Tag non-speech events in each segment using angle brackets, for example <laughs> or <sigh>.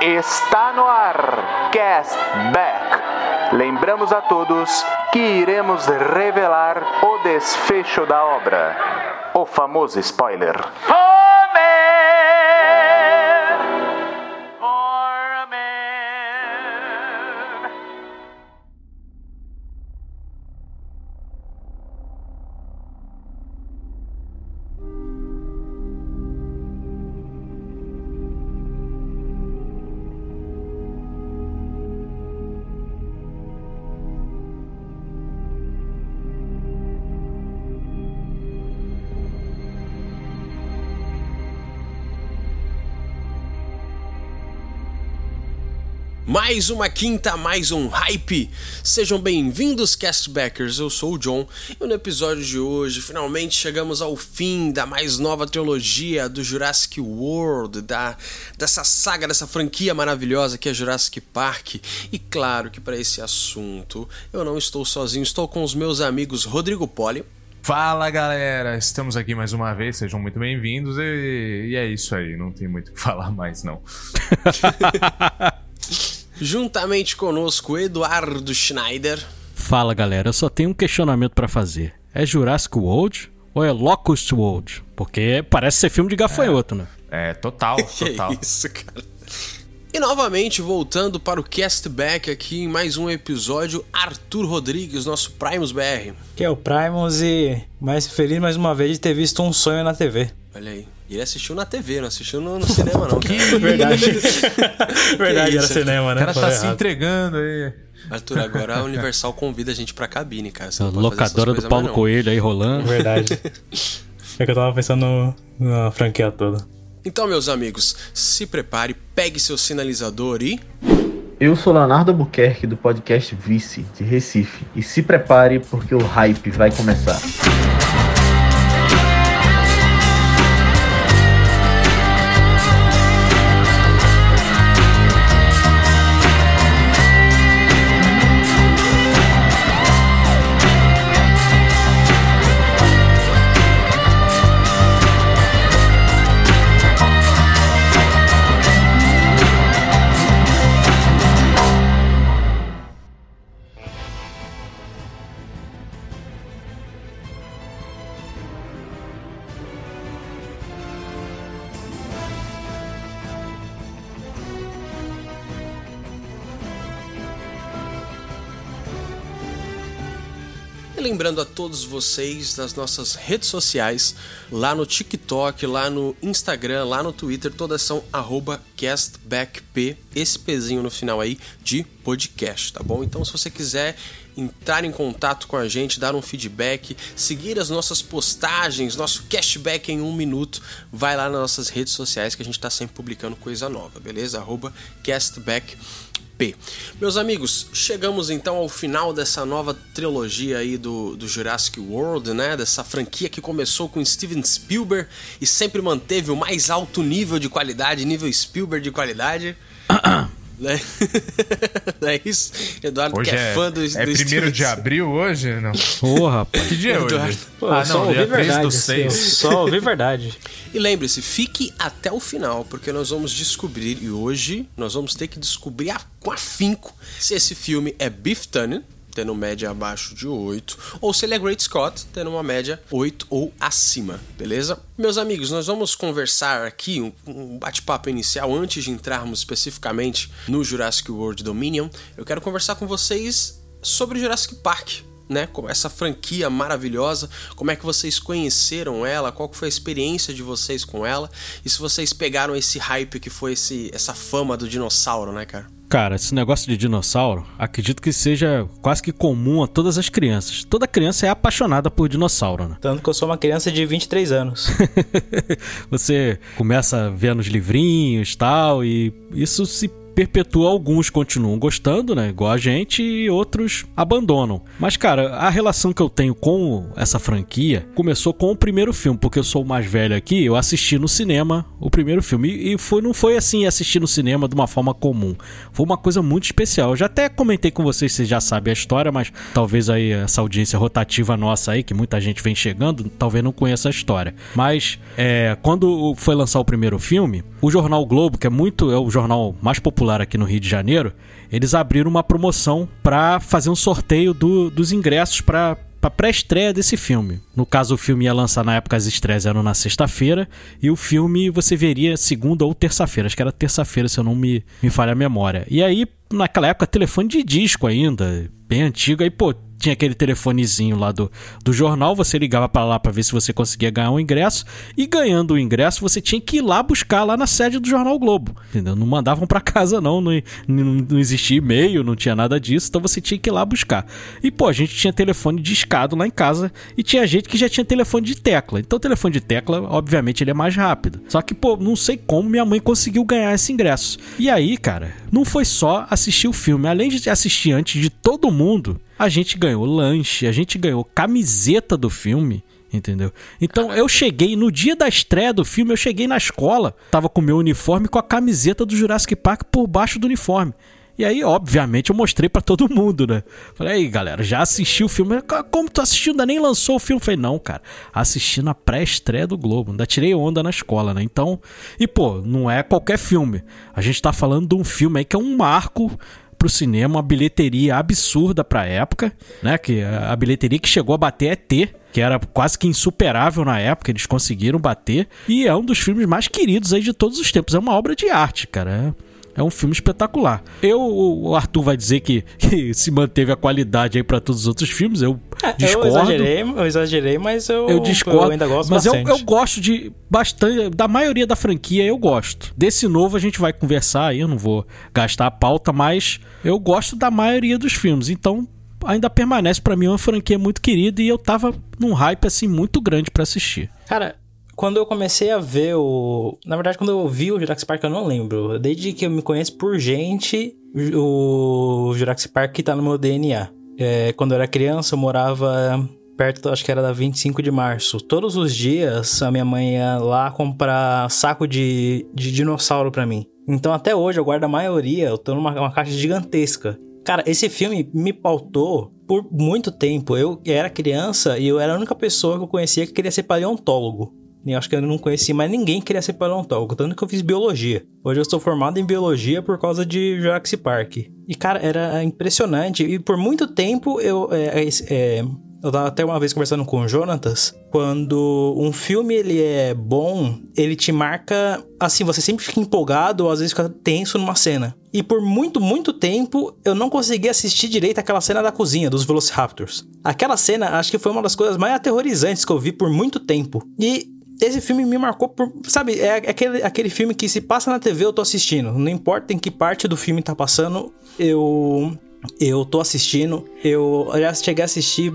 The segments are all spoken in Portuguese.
Está no ar Cast Back. Lembramos a todos que iremos revelar o desfecho da obra. O famoso spoiler. Mais uma quinta, mais um hype! Sejam bem-vindos, Castbackers. Eu sou o John e no episódio de hoje finalmente chegamos ao fim da mais nova trilogia do Jurassic World, da, dessa saga, dessa franquia maravilhosa que é Jurassic Park. E claro que para esse assunto eu não estou sozinho, estou com os meus amigos Rodrigo Poli. Fala galera, estamos aqui mais uma vez, sejam muito bem-vindos e, e é isso aí, não tem muito o que falar mais não. <laughs> Juntamente conosco, Eduardo Schneider. Fala galera, eu só tenho um questionamento para fazer. É Jurassic World ou é Locust World? Porque parece ser filme de gafanhoto, é. né? É, total, <laughs> total. que isso, cara. E novamente, voltando para o Castback aqui em mais um episódio, Arthur Rodrigues, nosso Primus BR. Que é o Primus e mais feliz mais uma vez de ter visto um sonho na TV. Olha aí. E ele assistiu na TV, não assistiu no, no cinema, não. Cara. Verdade. <laughs> <laughs> Verdade, era cinema, né? O cara tá se entregando aí. Arthur, agora a <laughs> Universal convida a gente pra cabine, cara. Você a locadora do Paulo Coelho aí rolando. Verdade. É que eu tava pensando na franquia toda. Então, meus amigos, se prepare, pegue seu sinalizador e. Eu sou Leonardo Albuquerque do podcast Vice, de Recife. E se prepare porque o hype vai começar. Lembrando a todos vocês das nossas redes sociais, lá no TikTok, lá no Instagram, lá no Twitter, todas são castbackp, esse pezinho no final aí de podcast, tá bom? Então se você quiser entrar em contato com a gente, dar um feedback, seguir as nossas postagens, nosso cashback em um minuto, vai lá nas nossas redes sociais que a gente está sempre publicando coisa nova, beleza? Arroba castback meus amigos, chegamos então ao final dessa nova trilogia aí do, do Jurassic World, né? Dessa franquia que começou com Steven Spielberg e sempre manteve o mais alto nível de qualidade, nível Spielberg de qualidade. <clears throat> Né? <laughs> Não é isso? Eduardo hoje que é, é fã do, É do primeiro de abril hoje? Não. Porra, rapaz. Que dia é hoje? Pô, ah, não, dia 3 do 6. Assim, só ouvi verdade. E lembre-se, fique até o final, porque nós vamos descobrir, e hoje nós vamos ter que descobrir a, com afinco se esse filme é Beef Tannen, tendo média abaixo de 8, ou se ele é Great Scott, tendo uma média 8 ou acima, beleza? Meus amigos, nós vamos conversar aqui um, um bate-papo inicial antes de entrarmos especificamente no Jurassic World Dominion. Eu quero conversar com vocês sobre Jurassic Park, né, essa franquia maravilhosa, como é que vocês conheceram ela, qual foi a experiência de vocês com ela e se vocês pegaram esse hype que foi esse, essa fama do dinossauro, né, cara? Cara, esse negócio de dinossauro, acredito que seja quase que comum a todas as crianças. Toda criança é apaixonada por dinossauro, né? Tanto que eu sou uma criança de 23 anos. <laughs> Você começa a ver nos livrinhos tal, e isso se perpetua. Alguns continuam gostando, né? Igual a gente, e outros abandonam. Mas, cara, a relação que eu tenho com essa franquia começou com o primeiro filme, porque eu sou o mais velho aqui, eu assisti no cinema o primeiro filme. E foi, não foi assim assistir no cinema de uma forma comum. Foi uma coisa muito especial. Eu já até comentei com vocês, vocês já sabem a história, mas talvez aí essa audiência rotativa nossa aí, que muita gente vem chegando, talvez não conheça a história. Mas é, quando foi lançar o primeiro filme, o jornal Globo, que é muito é o jornal mais popular aqui no Rio de Janeiro, eles abriram uma promoção para fazer um sorteio do, dos ingressos para a pré-estreia desse filme. No caso, o filme ia lançar na época, as estreias eram na sexta-feira, e o filme você veria segunda ou terça-feira. Acho que era terça-feira, se eu não me, me falha a memória. E aí, naquela época, telefone de disco ainda, bem antigo, aí, pô, tinha aquele telefonezinho lá do, do jornal, você ligava para lá para ver se você conseguia ganhar um ingresso, e ganhando o ingresso você tinha que ir lá buscar lá na sede do Jornal Globo, entendeu? Não mandavam para casa não, não, não existia e-mail, não tinha nada disso, então você tinha que ir lá buscar. E pô, a gente tinha telefone de escado lá em casa e tinha gente que já tinha telefone de tecla. Então o telefone de tecla, obviamente, ele é mais rápido. Só que pô, não sei como minha mãe conseguiu ganhar esse ingresso. E aí, cara, não foi só assistir o filme, além de assistir antes de todo mundo, a gente ganhou lanche, a gente ganhou camiseta do filme, entendeu? Então eu cheguei no dia da estreia do filme, eu cheguei na escola, tava com meu uniforme com a camiseta do Jurassic Park por baixo do uniforme. E aí, obviamente, eu mostrei para todo mundo, né? Falei, aí, galera, já assisti o filme? Como tu assistiu? Ainda nem lançou o filme? Falei, não, cara, assisti na pré-estreia do Globo. Ainda tirei onda na escola, né? Então, e pô, não é qualquer filme. A gente tá falando de um filme aí que é um marco pro cinema, uma bilheteria absurda pra época, né? Que a bilheteria que chegou a bater é T, que era quase que insuperável na época, eles conseguiram bater. E é um dos filmes mais queridos aí de todos os tempos. É uma obra de arte, cara. É um filme espetacular. Eu, o Arthur vai dizer que, que se manteve a qualidade aí para todos os outros filmes. Eu é, discordo. Eu exagerei, eu exagerei, mas eu, eu discordo. Eu ainda gosto mas bastante. eu, eu gosto de bastante. Da maioria da franquia eu gosto. Desse novo a gente vai conversar aí, eu não vou gastar a pauta, mas eu gosto da maioria dos filmes. Então ainda permanece para mim uma franquia muito querida e eu tava num hype assim muito grande para assistir. Cara, quando eu comecei a ver o. Na verdade, quando eu vi o Jurassic Park, eu não lembro. Desde que eu me conheço por gente, o Jurassic Park tá no meu DNA. É, quando eu era criança, eu morava perto, acho que era da 25 de março. Todos os dias, a minha mãe ia lá comprar saco de, de dinossauro para mim. Então, até hoje, eu guardo a maioria. Eu tô numa uma caixa gigantesca. Cara, esse filme me pautou por muito tempo. Eu era criança e eu era a única pessoa que eu conhecia que queria ser paleontólogo. Eu acho que eu não conheci mais ninguém que queria ser paleontólogo, tanto que eu fiz biologia. Hoje eu sou formado em biologia por causa de Jurassic Park. E, cara, era impressionante. E por muito tempo eu. É, é, é, eu tava até uma vez conversando com o Jonatas, quando um filme ele é bom, ele te marca, assim, você sempre fica empolgado ou às vezes fica tenso numa cena. E por muito, muito tempo eu não consegui assistir direito aquela cena da cozinha dos Velociraptors. Aquela cena, acho que foi uma das coisas mais aterrorizantes que eu vi por muito tempo. E esse filme me marcou por. Sabe, é aquele, aquele filme que se passa na TV eu tô assistindo. Não importa em que parte do filme tá passando, eu. Eu tô assistindo. Eu já cheguei a assistir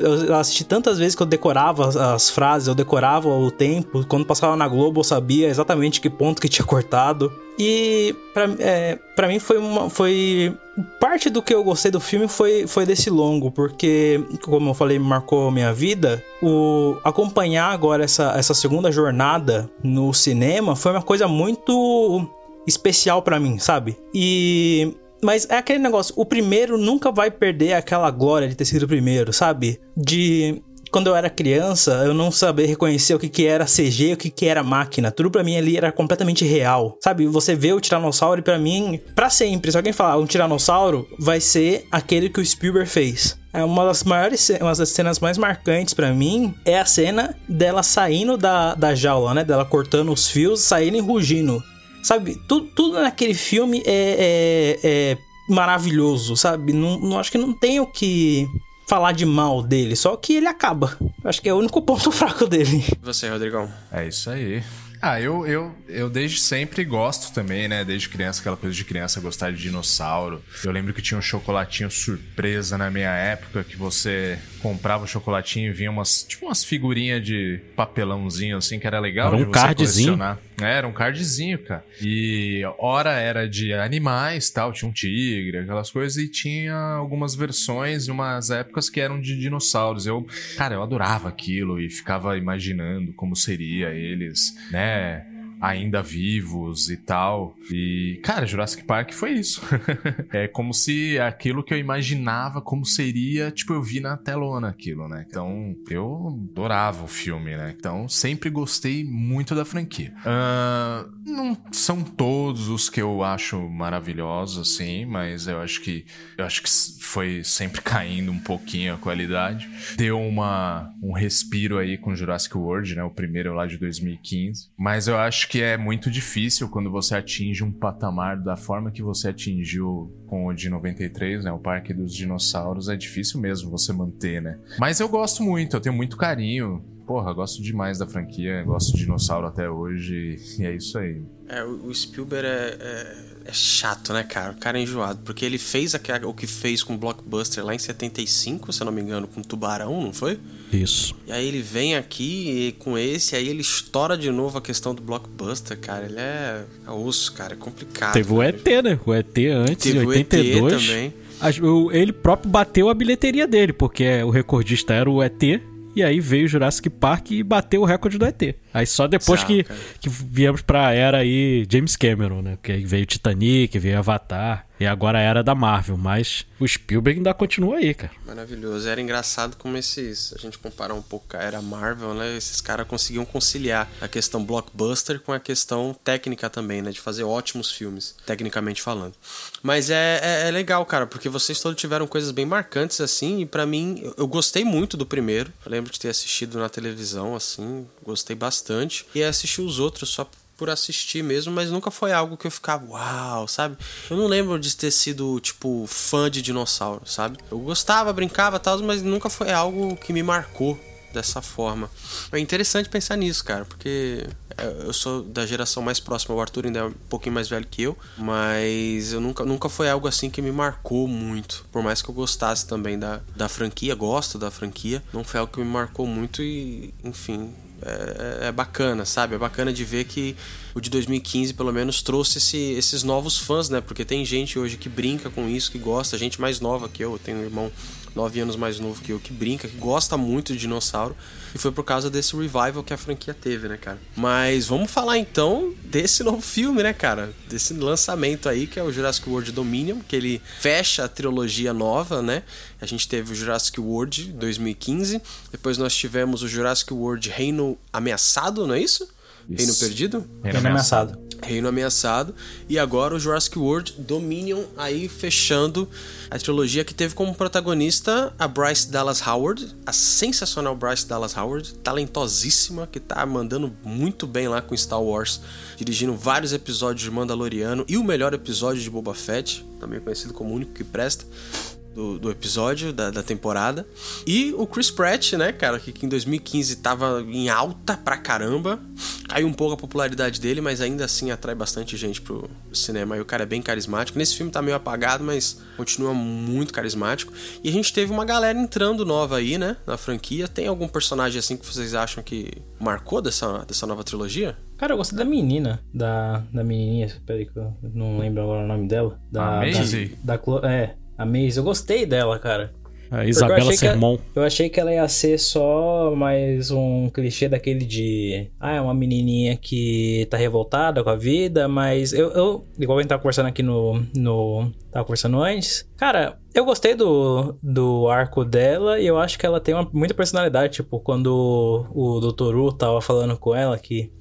eu assisti tantas vezes que eu decorava as frases, eu decorava o tempo. Quando passava na Globo, eu sabia exatamente que ponto que tinha <laughs> cortado. E pra, é, mim foi uma. Foi. Parte do que eu gostei do filme foi, foi desse longo, porque, como eu falei, marcou minha vida. O acompanhar agora essa, essa segunda jornada no cinema foi uma coisa muito especial para mim, sabe? E mas é aquele negócio, o primeiro nunca vai perder aquela glória de ter sido o primeiro, sabe? De quando eu era criança, eu não sabia reconhecer o que, que era CG o que, que era máquina. Tudo para mim ali era completamente real. Sabe, você vê o Tiranossauro e para mim, para sempre, se alguém falar um Tiranossauro, vai ser aquele que o Spielberg fez. É uma das maiores, uma das cenas mais marcantes para mim é a cena dela saindo da, da jaula, né? Dela cortando os fios, saindo e rugindo. Sabe, tudo, tudo naquele filme é, é, é maravilhoso, sabe? Não, não, acho que não tenho que falar de mal dele, só que ele acaba. Acho que é o único ponto <laughs> fraco dele. E você, Rodrigão? É isso aí. Ah, eu, eu, eu desde sempre gosto também, né? Desde criança, aquela coisa de criança gostar de dinossauro. Eu lembro que tinha um chocolatinho surpresa na minha época, que você comprava o chocolatinho e vinha umas, tipo umas figurinhas de papelãozinho assim, que era legal era um cardzinho. É, era um cardzinho, cara. E hora era de animais, tal, tinha um tigre, aquelas coisas, e tinha algumas versões, umas épocas que eram de dinossauros. Eu, cara, eu adorava aquilo e ficava imaginando como seria eles, né? 네. Ainda vivos e tal. E, cara, Jurassic Park foi isso. <laughs> é como se aquilo que eu imaginava como seria, tipo, eu vi na telona aquilo, né? Então, eu adorava o filme, né? Então, sempre gostei muito da franquia. Uh, não são todos os que eu acho maravilhosos, assim, mas eu acho que eu acho que foi sempre <laughs> caindo um pouquinho a qualidade. Deu uma, um respiro aí com Jurassic World, né? O primeiro lá de 2015. Mas eu acho que é muito difícil quando você atinge um patamar da forma que você atingiu com o de 93, né? O Parque dos Dinossauros. É difícil mesmo você manter, né? Mas eu gosto muito, eu tenho muito carinho. Porra, gosto demais da franquia, gosto de dinossauro até hoje, e é isso aí. É, o Spielberg é, é é chato, né, cara? O cara é enjoado. Porque ele fez o que fez com Blockbuster lá em 75, se eu não me engano, com Tubarão, não foi? Isso. E aí ele vem aqui com esse, aí ele estoura de novo a questão do Blockbuster, cara. Ele é, é osso, cara. É complicado. Teve o ET, né? O ET antes, Teve em 82. O ET também. Ele próprio bateu a bilheteria dele, porque o recordista era o ET e aí veio Jurassic Park e bateu o recorde do ET. Aí só depois que, que viemos pra era aí James Cameron, né? Que aí veio Titanic, veio Avatar. E agora a era da Marvel, mas o Spielberg ainda continua aí, cara. Maravilhoso. Era engraçado como esses. A gente comparar um pouco a era Marvel, né? Esses caras conseguiam conciliar a questão blockbuster com a questão técnica também, né? De fazer ótimos filmes, tecnicamente falando. Mas é, é, é legal, cara, porque vocês todos tiveram coisas bem marcantes, assim, e para mim, eu, eu gostei muito do primeiro. Eu lembro de ter assistido na televisão, assim, gostei bastante. E assisti os outros só por assistir mesmo, mas nunca foi algo que eu ficava, uau, sabe? Eu não lembro de ter sido, tipo, fã de dinossauro, sabe? Eu gostava, brincava tal, mas nunca foi algo que me marcou dessa forma. É interessante pensar nisso, cara, porque é, eu sou da geração mais próxima, o Arthur ainda é um pouquinho mais velho que eu, mas eu nunca, nunca foi algo assim que me marcou muito. Por mais que eu gostasse também da, da franquia, gosto da franquia, não foi algo que me marcou muito e, enfim, é, é, bacana, sabe? É bacana de ver que o de 2015, pelo menos, trouxe esse, esses novos fãs, né? Porque tem gente hoje que brinca com isso, que gosta, gente mais nova que eu, eu tenho um irmão nove anos mais novo que eu, que brinca, que gosta muito de dinossauro. E foi por causa desse revival que a franquia teve, né, cara? Mas vamos falar então desse novo filme, né, cara? Desse lançamento aí, que é o Jurassic World Dominion, que ele fecha a trilogia nova, né? A gente teve o Jurassic World 2015, depois nós tivemos o Jurassic World Reino Ameaçado, não é isso? Isso. Reino Perdido? Reino Ameaçado. Reino Ameaçado. E agora o Jurassic World Dominion aí fechando a trilogia que teve como protagonista a Bryce Dallas Howard, a sensacional Bryce Dallas Howard, talentosíssima, que tá mandando muito bem lá com Star Wars, dirigindo vários episódios de Mandaloriano e o melhor episódio de Boba Fett, também conhecido como o único que presta do, do episódio, da, da, temporada. E o Chris Pratt, né, cara, que, que, em 2015 tava em alta pra caramba. Caiu um pouco a popularidade dele, mas ainda assim atrai bastante gente pro cinema. E o cara é bem carismático. Nesse filme tá meio apagado, mas continua muito carismático. E a gente teve uma galera entrando nova aí, né, na franquia. Tem algum personagem assim que vocês acham que marcou dessa, dessa nova trilogia? Cara, eu gostei da menina, da, da menininha, peraí que eu não lembro agora o nome dela. Da, Maisie? Da, da, é, a Maze. Eu gostei dela, cara. A Isabela Sermon. Eu achei que ela ia ser só mais um clichê daquele de. Ah, é uma menininha que tá revoltada com a vida, mas eu. eu igual a gente tava conversando aqui no. no tava conversando antes. Cara, eu gostei do, do arco dela e eu acho que ela tem uma, muita personalidade. Tipo, quando o, o Dr. Wu tava falando com ela que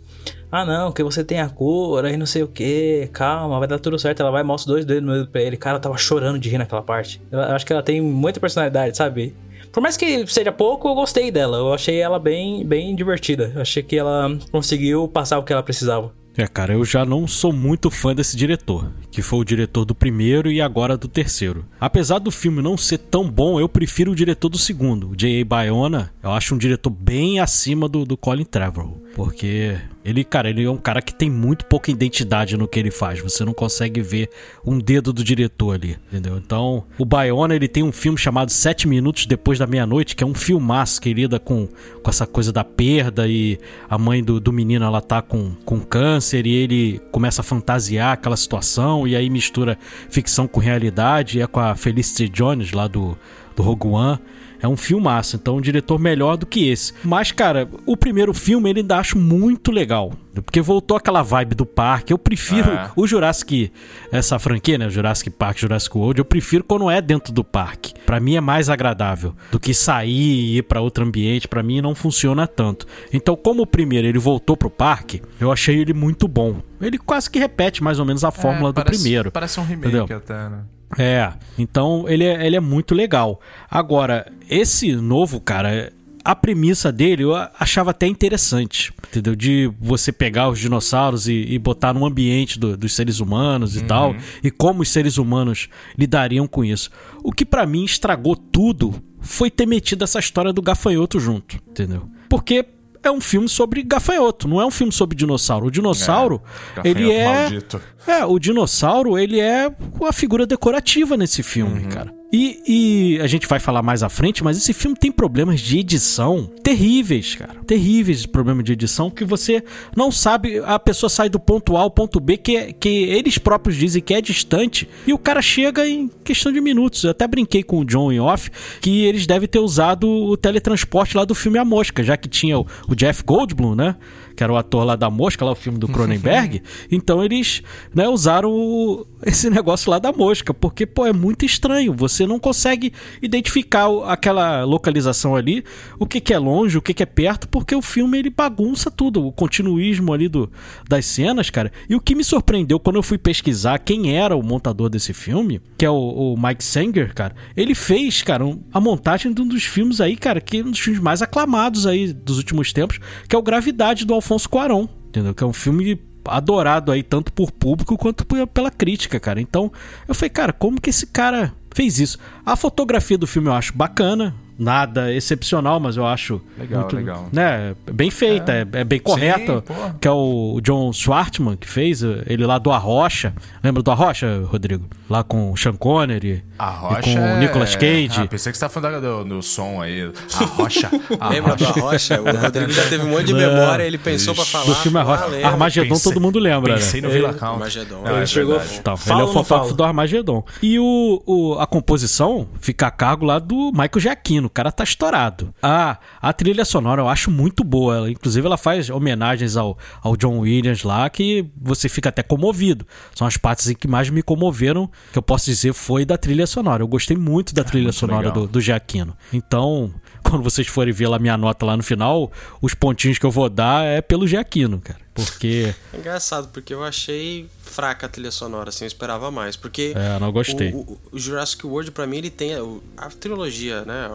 ah, não, que você tem a cura e não sei o que. Calma, vai dar tudo certo. Ela vai mostra dois dedos no dedo pra ele. Cara, tava chorando de rir naquela parte. Eu acho que ela tem muita personalidade, sabe? Por mais que seja pouco, eu gostei dela. Eu achei ela bem, bem divertida. Eu achei que ela conseguiu passar o que ela precisava. É, cara, eu já não sou muito fã desse diretor, que foi o diretor do primeiro e agora do terceiro. Apesar do filme não ser tão bom, eu prefiro o diretor do segundo, o J.A. Bayona. Eu acho um diretor bem acima do, do Colin Trevorrow. Porque ele, cara, ele é um cara que tem muito pouca identidade no que ele faz. Você não consegue ver um dedo do diretor ali, entendeu? Então, o Bayona, ele tem um filme chamado Sete Minutos Depois da Meia-Noite, que é um filmaço que lida com, com essa coisa da perda e a mãe do, do menino, ela tá com, com câncer e ele começa a fantasiar aquela situação e aí mistura ficção com realidade. E é com a Felicity Jones lá do, do Rogue One. É um filmaço, então um diretor melhor do que esse. Mas, cara, o primeiro filme ele ainda acho muito legal. Porque voltou aquela vibe do parque. Eu prefiro É. o Jurassic, essa franquia, né? Jurassic Park, Jurassic World. Eu prefiro quando é dentro do parque. Pra mim é mais agradável do que sair e ir pra outro ambiente. Pra mim não funciona tanto. Então, como o primeiro ele voltou pro parque, eu achei ele muito bom. Ele quase que repete mais ou menos a fórmula É, do parece- primeiro. Parece um remake Entendeu? até, né? É, então ele é, ele é muito legal. Agora, esse novo, cara, a premissa dele eu achava até interessante, entendeu? De você pegar os dinossauros e, e botar no ambiente do- dos seres humanos e tal, e como os seres humanos lidariam com isso. O que pra mim estragou tudo foi ter metido essa história do gafanhoto junto, entendeu? Porque é um filme sobre gafanhoto, não é um filme sobre dinossauro. O dinossauro, ele Gafanhoto é maldito. é, o dinossauro, ele é uma figura decorativa nesse filme, cara. E, e a gente vai falar mais à frente, mas esse filme tem problemas de edição terríveis, cara. Terríveis problemas de edição que você não sabe. A pessoa sai do ponto A ao ponto B, que, é- que eles próprios dizem que é distante, e o cara chega em questão de minutos. Eu até brinquei com o John em off que eles devem ter usado o teletransporte lá do filme A Mosca, já que tinha o, o Jeff Goldblum, né? Que era o ator lá da Mosca, lá o filme do Cronenberg. <laughs> então eles né, usaram o- esse negócio lá da mosca, porque, pô, é muito estranho. Você não consegue identificar aquela localização ali, o que, que é longe, o que, que é perto, porque o filme ele bagunça tudo, o continuismo ali do, das cenas, cara. E o que me surpreendeu quando eu fui pesquisar quem era o montador desse filme, que é o, o Mike Sanger, cara, ele fez, cara, um- a montagem de um dos filmes aí, cara, que é um dos filmes mais aclamados aí dos últimos tempos, que é o Gravidade do Alfonso Cuarón, entendeu? Que é um filme adorado aí tanto por público quanto pela crítica, cara. Então, eu falei, cara, como que esse cara fez isso? A fotografia do filme eu acho bacana, nada excepcional, mas eu acho Legal, muito, legal. né, bem feita, é, é bem correta, que é o John Schwartzman que fez, ele lá do Arrocha. Lembra do Arrocha, Rodrigo? Lá com o Sean Connery A e com é... o Nicolas Cage. Ah, pensei que você tá falando do, do som aí. A rocha. <laughs> Lembra do Arrocha? O <laughs> Rodrigo já teve um monte de memória, ele pensou pra falar. do filme Arrocha. Ah. Armagedon Pensei- todo mundo lembra, né? Pensei no Villa Count. Armagedon. Não, é Ele chegou- verdade. Então, Fala ele é o fotógrafo do Armagedon. E o, o- a composição fica a cargo lá do Michael Giacchino. O cara tá estourado. A, a trilha sonora eu acho muito boa. Ela, inclusive, ela faz homenagens ao, ao John Williams lá, que você fica até comovido. São as partes em que mais me comoveram, que eu posso dizer, foi da trilha sonora. Eu gostei muito da trilha muito sonora legal. do, do Giacchino. Então, quando vocês forem ver lá minha nota lá no final, os pontinhos que eu vou dar é pelo Giacchino, cara. Porque. É engraçado, porque eu achei fraca a trilha sonora, assim, eu esperava mais. Porque É, não gostei. O, o- o Jurassic World, pra mim, ele tem. A, trilogia, né?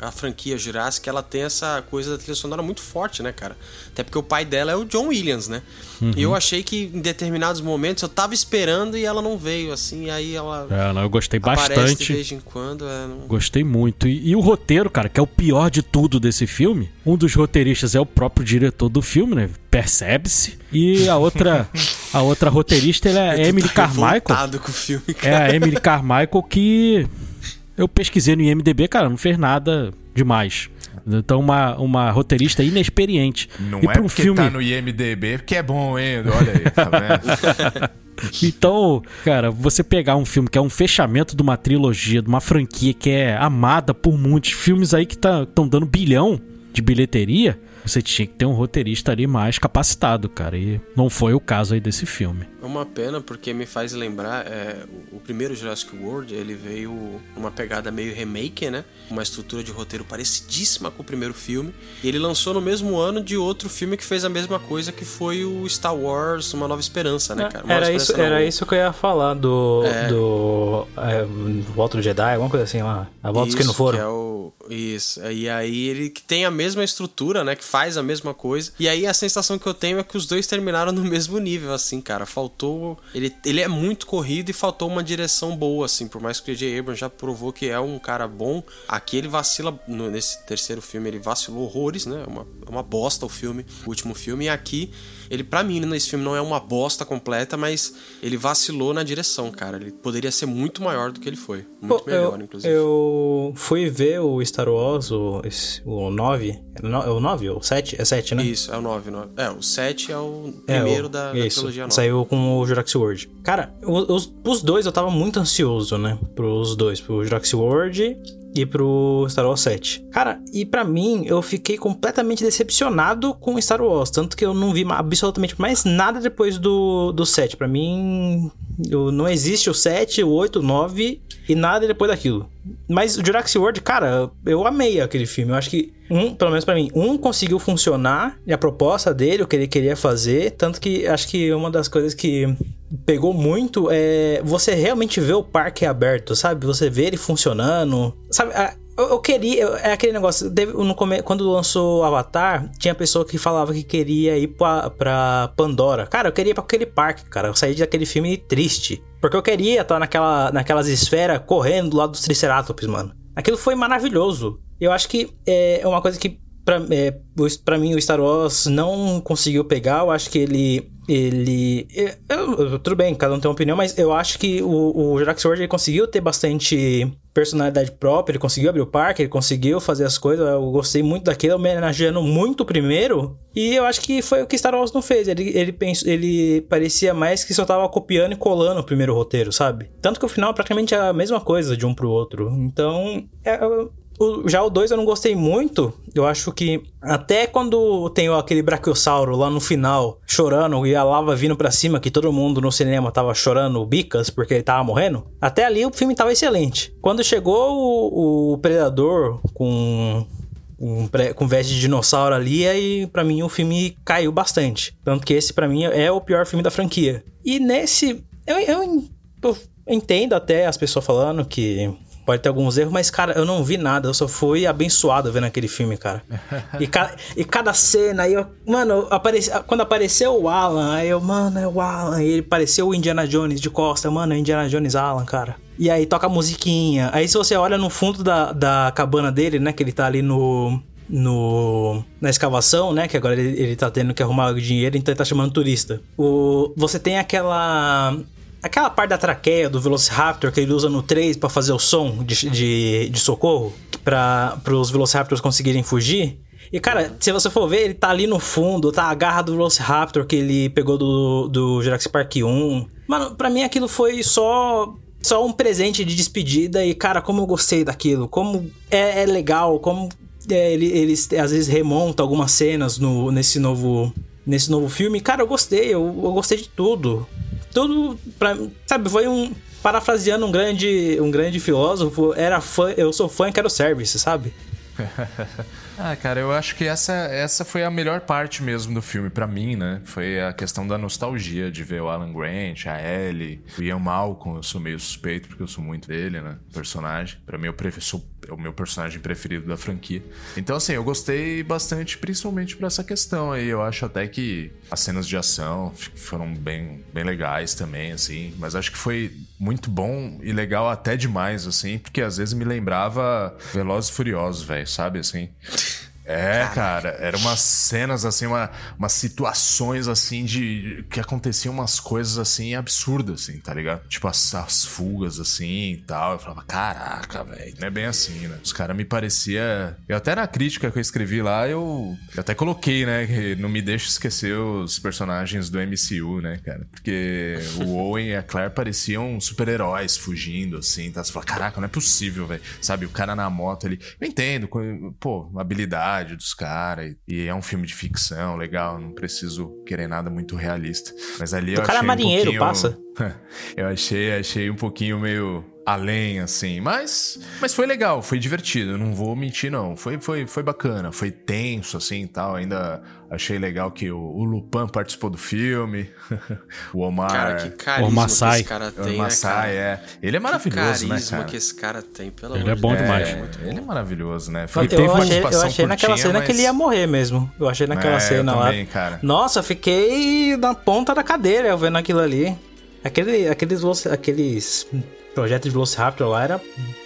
A franquia Jurassic, ela tem essa coisa da trilha sonora muito forte, né, cara? Até porque o pai dela é o John Williams, né? Uhum. E eu achei que em determinados momentos eu tava esperando e ela não veio, assim, e aí ela É, não, eu gostei aparece de bastante. vez em quando. É, não- Gostei muito. E, e o roteiro, cara, que é o pior de tudo desse filme. Um dos roteiristas é o próprio diretor do filme, né? Percebe-se. E a outra, a outra roteirista ela é Emily tá Carmichael. com o filme, É cara. a Emily Carmichael que eu pesquisei no IMDB, cara, não fez nada demais. Então, uma, uma roteirista inexperiente. Não e é um porque filme. tá no IMDB que é bom, hein? Olha aí, tá vendo? <laughs> Então, cara, você pegar um filme que é um fechamento de uma trilogia, de uma franquia que é amada por muitos filmes aí que estão dando bilhão de bilheteria, você tinha que ter um roteirista ali mais capacitado, cara. E não foi o caso aí desse filme. É uma pena porque me faz lembrar é, o, primeiro Jurassic World ele veio numa pegada meio remake, né? Uma estrutura de roteiro parecidíssima com o primeiro filme. E ele lançou no mesmo ano de outro filme que fez a mesma coisa, que foi o Star Wars Uma Nova Esperança, né, cara? Uma Era isso, era isso que eu ia falar do. É. do é, Volta do Jedi, alguma coisa assim lá. A volta que não foram. é o... Isso. E aí ele que tem a mesma estrutura, né? Que faz a mesma coisa. E aí a sensação que eu tenho é que os dois terminaram no mesmo nível, assim, cara. Faltou faltou. Ele, ele é muito corrido e faltou uma direção boa, assim. Por mais que o J.J. Abrams já provou que é um cara bom, aqui ele vacila. No, nesse terceiro filme, ele vacilou horrores, né? É uma, é uma bosta o filme, o último filme. E aqui, ele, pra mim, nesse filme não é uma bosta completa, mas ele vacilou na direção, cara. Ele poderia ser muito maior do que ele foi. Muito Pô, melhor, eu, inclusive. Eu fui ver o Star Wars, o, esse- o 9. É é o 9 ou o 7? É 7, né? Isso, é o 9, 9. É, o 7 é o É, primeiro o- da, da isso, trilogia nova. Saiu com o Jurassic World. Cara, o- os, os dois eu tava muito ansioso, né? Pros dois, pro Jurassic World e pro Star Wars 7. Cara, e pra mim, eu fiquei completamente decepcionado com Star Wars. Tanto que eu não vi absolutamente mais nada depois do, do 7. Pra mim, eu- não existe o 7, o 8, o 9 e nada depois daquilo. Mas o Jurassic World, cara, eu amei aquele filme. Eu acho que um, pelo menos pra mim, um conseguiu funcionar e a proposta dele, o que ele queria fazer, tanto que acho que uma das coisas que pegou muito é você realmente ver o parque aberto, sabe? Você vê ele funcionando, sabe? Eu, eu queria, é aquele negócio, teve- no quando lançou Avatar, tinha pessoa que falava que queria ir pra, pra Pandora. Cara, eu queria ir pra aquele parque, cara. Eu saí daquele filme triste. Porque eu queria estar naquela, naquelas esferas correndo do lado dos Triceratops, mano. Aquilo foi maravilhoso. Eu acho que é uma coisa que pra, é, pra mim o Star Wars não conseguiu pegar. Eu acho que ele. Ele. é, tudo bem, cada um tem uma opinião, mas eu acho que o, o Jurassic World ele conseguiu ter bastante personalidade própria, ele conseguiu abrir o parque, ele conseguiu fazer as coisas. Eu gostei muito daquilo, homenageando muito o primeiro. E eu acho que foi o que Star Wars não fez. Ele, ele, pens- ele parecia mais que só tava copiando e colando o primeiro roteiro, sabe? Tanto que o final é praticamente a mesma coisa de um pro outro. Então, é, o- já o 2 eu não gostei muito. Eu acho que até quando tem aquele brachiosauro lá no final chorando e a lava vindo pra cima, que todo mundo no cinema tava chorando bicas porque ele tava morrendo, até ali o filme tava excelente. Quando chegou o, o predador com um pré- com veste de dinossauro ali, aí pra mim o filme caiu bastante. Tanto que esse pra mim é o pior filme da franquia. E nesse eu, eu, eu entendo até as pessoas falando que pode ter alguns erros, mas cara, eu não vi nada, eu só fui abençoado vendo aquele filme, cara. E, ca- e cada cena aí, eu, mano, apareci, quando apareceu o Alan, aí eu, mano, é o Alan, e ele pareceu o Indiana Jones de costa, mano, é Indiana Jones Alan, cara. E aí toca a musiquinha. Aí se você olha no fundo da, da cabana dele, né, que ele tá ali no no na escavação, né, que agora ele, ele tá tendo que arrumar dinheiro, então ele tá chamando turista. O você tem aquela Aquela parte da traqueia do Velociraptor que ele usa no 3 pra fazer o som de, de, de socorro, para os Velociraptors conseguirem fugir. E cara, se você for ver, ele tá ali no fundo, tá a garra do Velociraptor que ele pegou do, do Jurassic Park 1. Mano, pra mim aquilo foi só só um presente de despedida e cara, como eu gostei daquilo, como é, é legal, como é, ele, eles às vezes remontam algumas cenas no, nesse novo nesse novo filme. Cara, eu gostei, eu, eu gostei de tudo. Tudo pra, sabe, foi um parafraseando um grande um grande filósofo, era fã, eu sou fã e quero service, sabe? <laughs> Ah, cara, eu acho que essa, essa foi a melhor parte mesmo do filme pra mim, né? Foi a questão da nostalgia de ver o Alan Grant, a Ellie, o Ian Malcolm. Eu sou meio suspeito porque eu sou muito dele, né? Personagem. Pra mim, eu sou é o meu personagem preferido da franquia. Então, assim, eu gostei bastante, principalmente por essa questão aí. Eu acho até que as cenas de ação foram bem, bem legais também, assim. Mas acho que foi muito bom e legal até demais, assim, porque às vezes me lembrava Velozes e Furiosos, velho, sabe, assim. É, cara, eram umas cenas assim, uma, umas situações assim de que aconteciam umas coisas assim absurdas, assim, tá ligado? Tipo as, as fugas assim e tal. Eu falava, caraca, velho, não é bem assim, né? Os caras me parecia. Eu até na crítica que eu escrevi lá, eu, eu até coloquei, né? Que não me deixa esquecer os personagens do MCU, né, cara? Porque o <laughs> Owen e a Claire pareciam super-heróis fugindo, assim, tá? Você fala, caraca, não é possível, velho. Sabe, o cara na moto ali. Eu entendo, pô, habilidade dos caras. E é um filme de ficção, legal. Não preciso querer nada muito realista. Mas ali eu O cara é achei marinheiro, um pouquinho... passa. <laughs> eu achei, achei um pouquinho meio além, assim. Mas, mas foi legal, foi divertido, não vou mentir, não. Foi, foi, foi bacana, foi tenso, assim e tal. Ainda achei legal que o, o Lupin participou do filme. <laughs> o Omar. Cara, que carisma Omar que esse cara o tem, Omar né, Sai, cara? é. Ele é maravilhoso, que né, carisma que esse cara tem, pelo Ele amor é de bom Deus. demais. É, muito ele é bom. maravilhoso, né? Eu, Foi, eu teve uma achei, eu achei naquela curtinha, cena que ele ia mas- morrer mesmo. Eu achei naquela É, cena eu lá. também, cara. Nossa, eu fiquei na ponta da cadeira eu vendo aquilo ali. Aquele, aqueles, aqueles projetos de Velociraptor lá era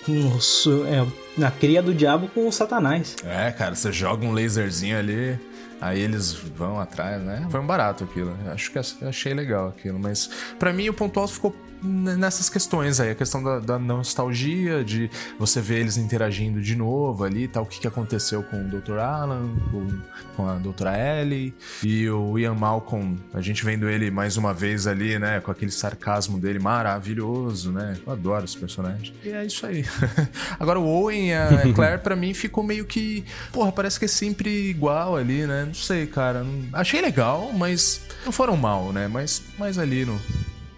é, na cria do diabo com o Satanás. É, cara, você joga um laserzinho ali, aí eles vão atrás, né? Foi um barato aquilo. Acho que achei legal aquilo, mas pra mim o ponto alto ficou nessas questões aí, a questão da, da nostalgia, de você ver eles interagindo de novo ali, tal, o que, que aconteceu com o Dr. Alan, com, com a doutora Ellie e o Ian Malcolm, a gente vendo ele mais uma vez ali, né, com aquele sarcasmo dele maravilhoso, né? Eu adoro esse personagem. E é isso aí. <laughs> Agora o Owen e a <laughs> Claire pra mim ficou meio que, porra, parece que é sempre igual ali, né? Não sei, cara. Não- Achei legal, mas não foram mal, né? Mas mais ali no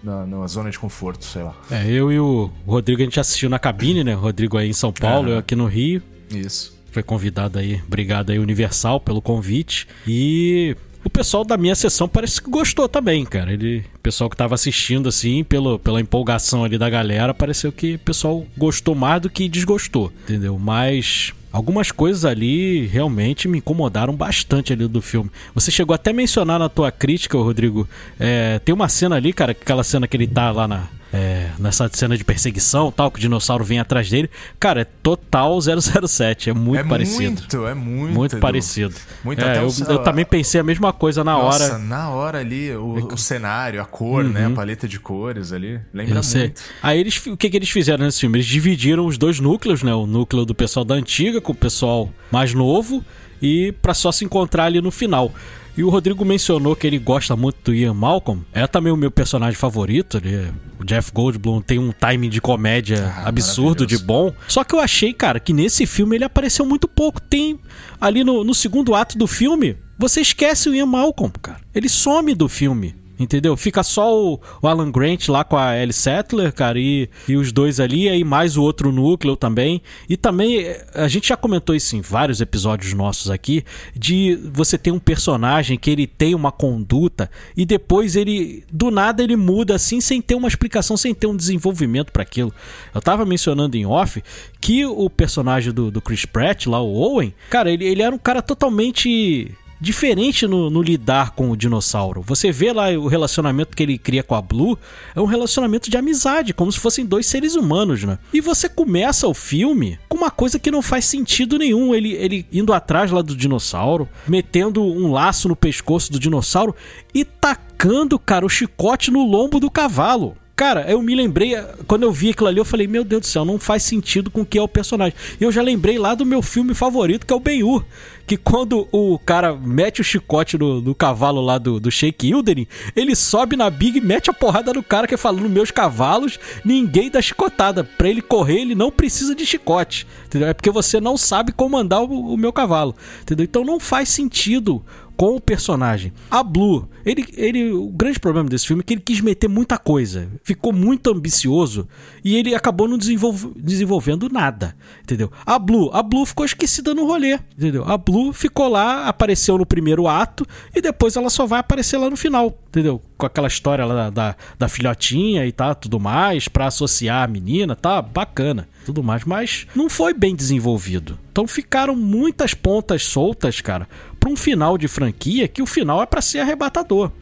na, na zona de conforto, sei lá. É, eu e o Rodrigo a gente assistiu na cabine, né? O Rodrigo aí em São Paulo, Aham. eu aqui no Rio. Isso. Foi convidado aí, obrigado aí Universal pelo convite. E o pessoal da minha sessão parece que gostou também, cara. Ele, o pessoal que tava assistindo assim, pelo, pela empolgação ali da galera, pareceu que o pessoal gostou mais do que desgostou, entendeu? Mas algumas coisas ali realmente me incomodaram bastante ali do filme. Você chegou até a mencionar na tua crítica, Rodrigo, é, tem uma cena ali, cara, aquela cena que ele tá lá na é, nessa cena de perseguição tal, que o dinossauro vem atrás dele. Cara, é total 007, é muito é parecido. muito, é muito. Muito Edu. parecido. Muito, É, eu, o- eu também pensei a mesma coisa na Nossa, hora. na hora ali, o, o cenário, a cor, né? A paleta de cores ali. Lembra Eu sei. muito. Aí eles, o que, que eles fizeram nesse filme? Eles dividiram os dois núcleos, né? O núcleo do pessoal da antiga com o pessoal mais novo e pra só se encontrar ali no final. E o Rodrigo mencionou que ele gosta muito do Ian Malcolm. É também o meu personagem favorito. Ele, o Jeff Goldblum tem um timing de comédia Ah, absurdo de bom. Só que eu achei, cara, que nesse filme ele apareceu muito pouco. Tem ali no, no segundo ato do filme, você esquece o Ian Malcolm, cara. Ele some do filme. Entendeu? Fica só o, o Alan Grant lá com a Ellie Sattler, cara, e, e os dois ali, aí mais o outro núcleo também. E também, a gente já comentou isso em vários episódios nossos aqui, de você ter um personagem que ele tem uma conduta e depois ele, do nada, ele muda assim, sem ter uma explicação, sem ter um desenvolvimento para aquilo. Eu tava mencionando em off que o personagem do, do Chris Pratt, lá, o Owen, cara, ele, ele era um cara totalmente diferente no, no lidar com o dinossauro. Você vê lá o relacionamento que ele cria com a Blue, é um relacionamento de amizade, como se fossem dois seres humanos, né? E você começa o filme com uma coisa que não faz sentido nenhum. Ele, ele indo atrás lá do dinossauro, metendo um laço no pescoço do dinossauro e tacando, cara, o chicote no lombo do cavalo. Cara, eu me lembrei, quando eu vi aquilo ali, eu falei, meu Deus do céu, não faz sentido com o que é o personagem. E eu já lembrei lá do meu filme favorito, que é o Ben-Hur. Que quando o cara mete o chicote no, no cavalo lá do, do Sheik Hildering, ele sobe na Big e mete a porrada no cara que fala, nos meus cavalos, ninguém dá chicotada. Pra ele correr, ele não precisa de chicote. Entendeu? É porque você não sabe comandar o, o meu cavalo. Entendeu? Então não faz sentido com o personagem. A Blue, ele, ele, o grande problema desse filme é que ele quis meter muita coisa, ficou muito ambicioso e ele acabou não desenvolv desenvolvendo nada, entendeu? A Blue, a Blue ficou esquecida no rolê, entendeu? A Blue ficou lá, apareceu no primeiro ato e depois ela só vai aparecer lá no final, entendeu? Com aquela história lá da, da, da filhotinha e tá, tudo mais, pra associar a menina, tá bacana, tudo mais, mas não foi bem desenvolvido. Então ficaram muitas pontas soltas, cara, pra um final de franquia que o final é pra ser arrebatador.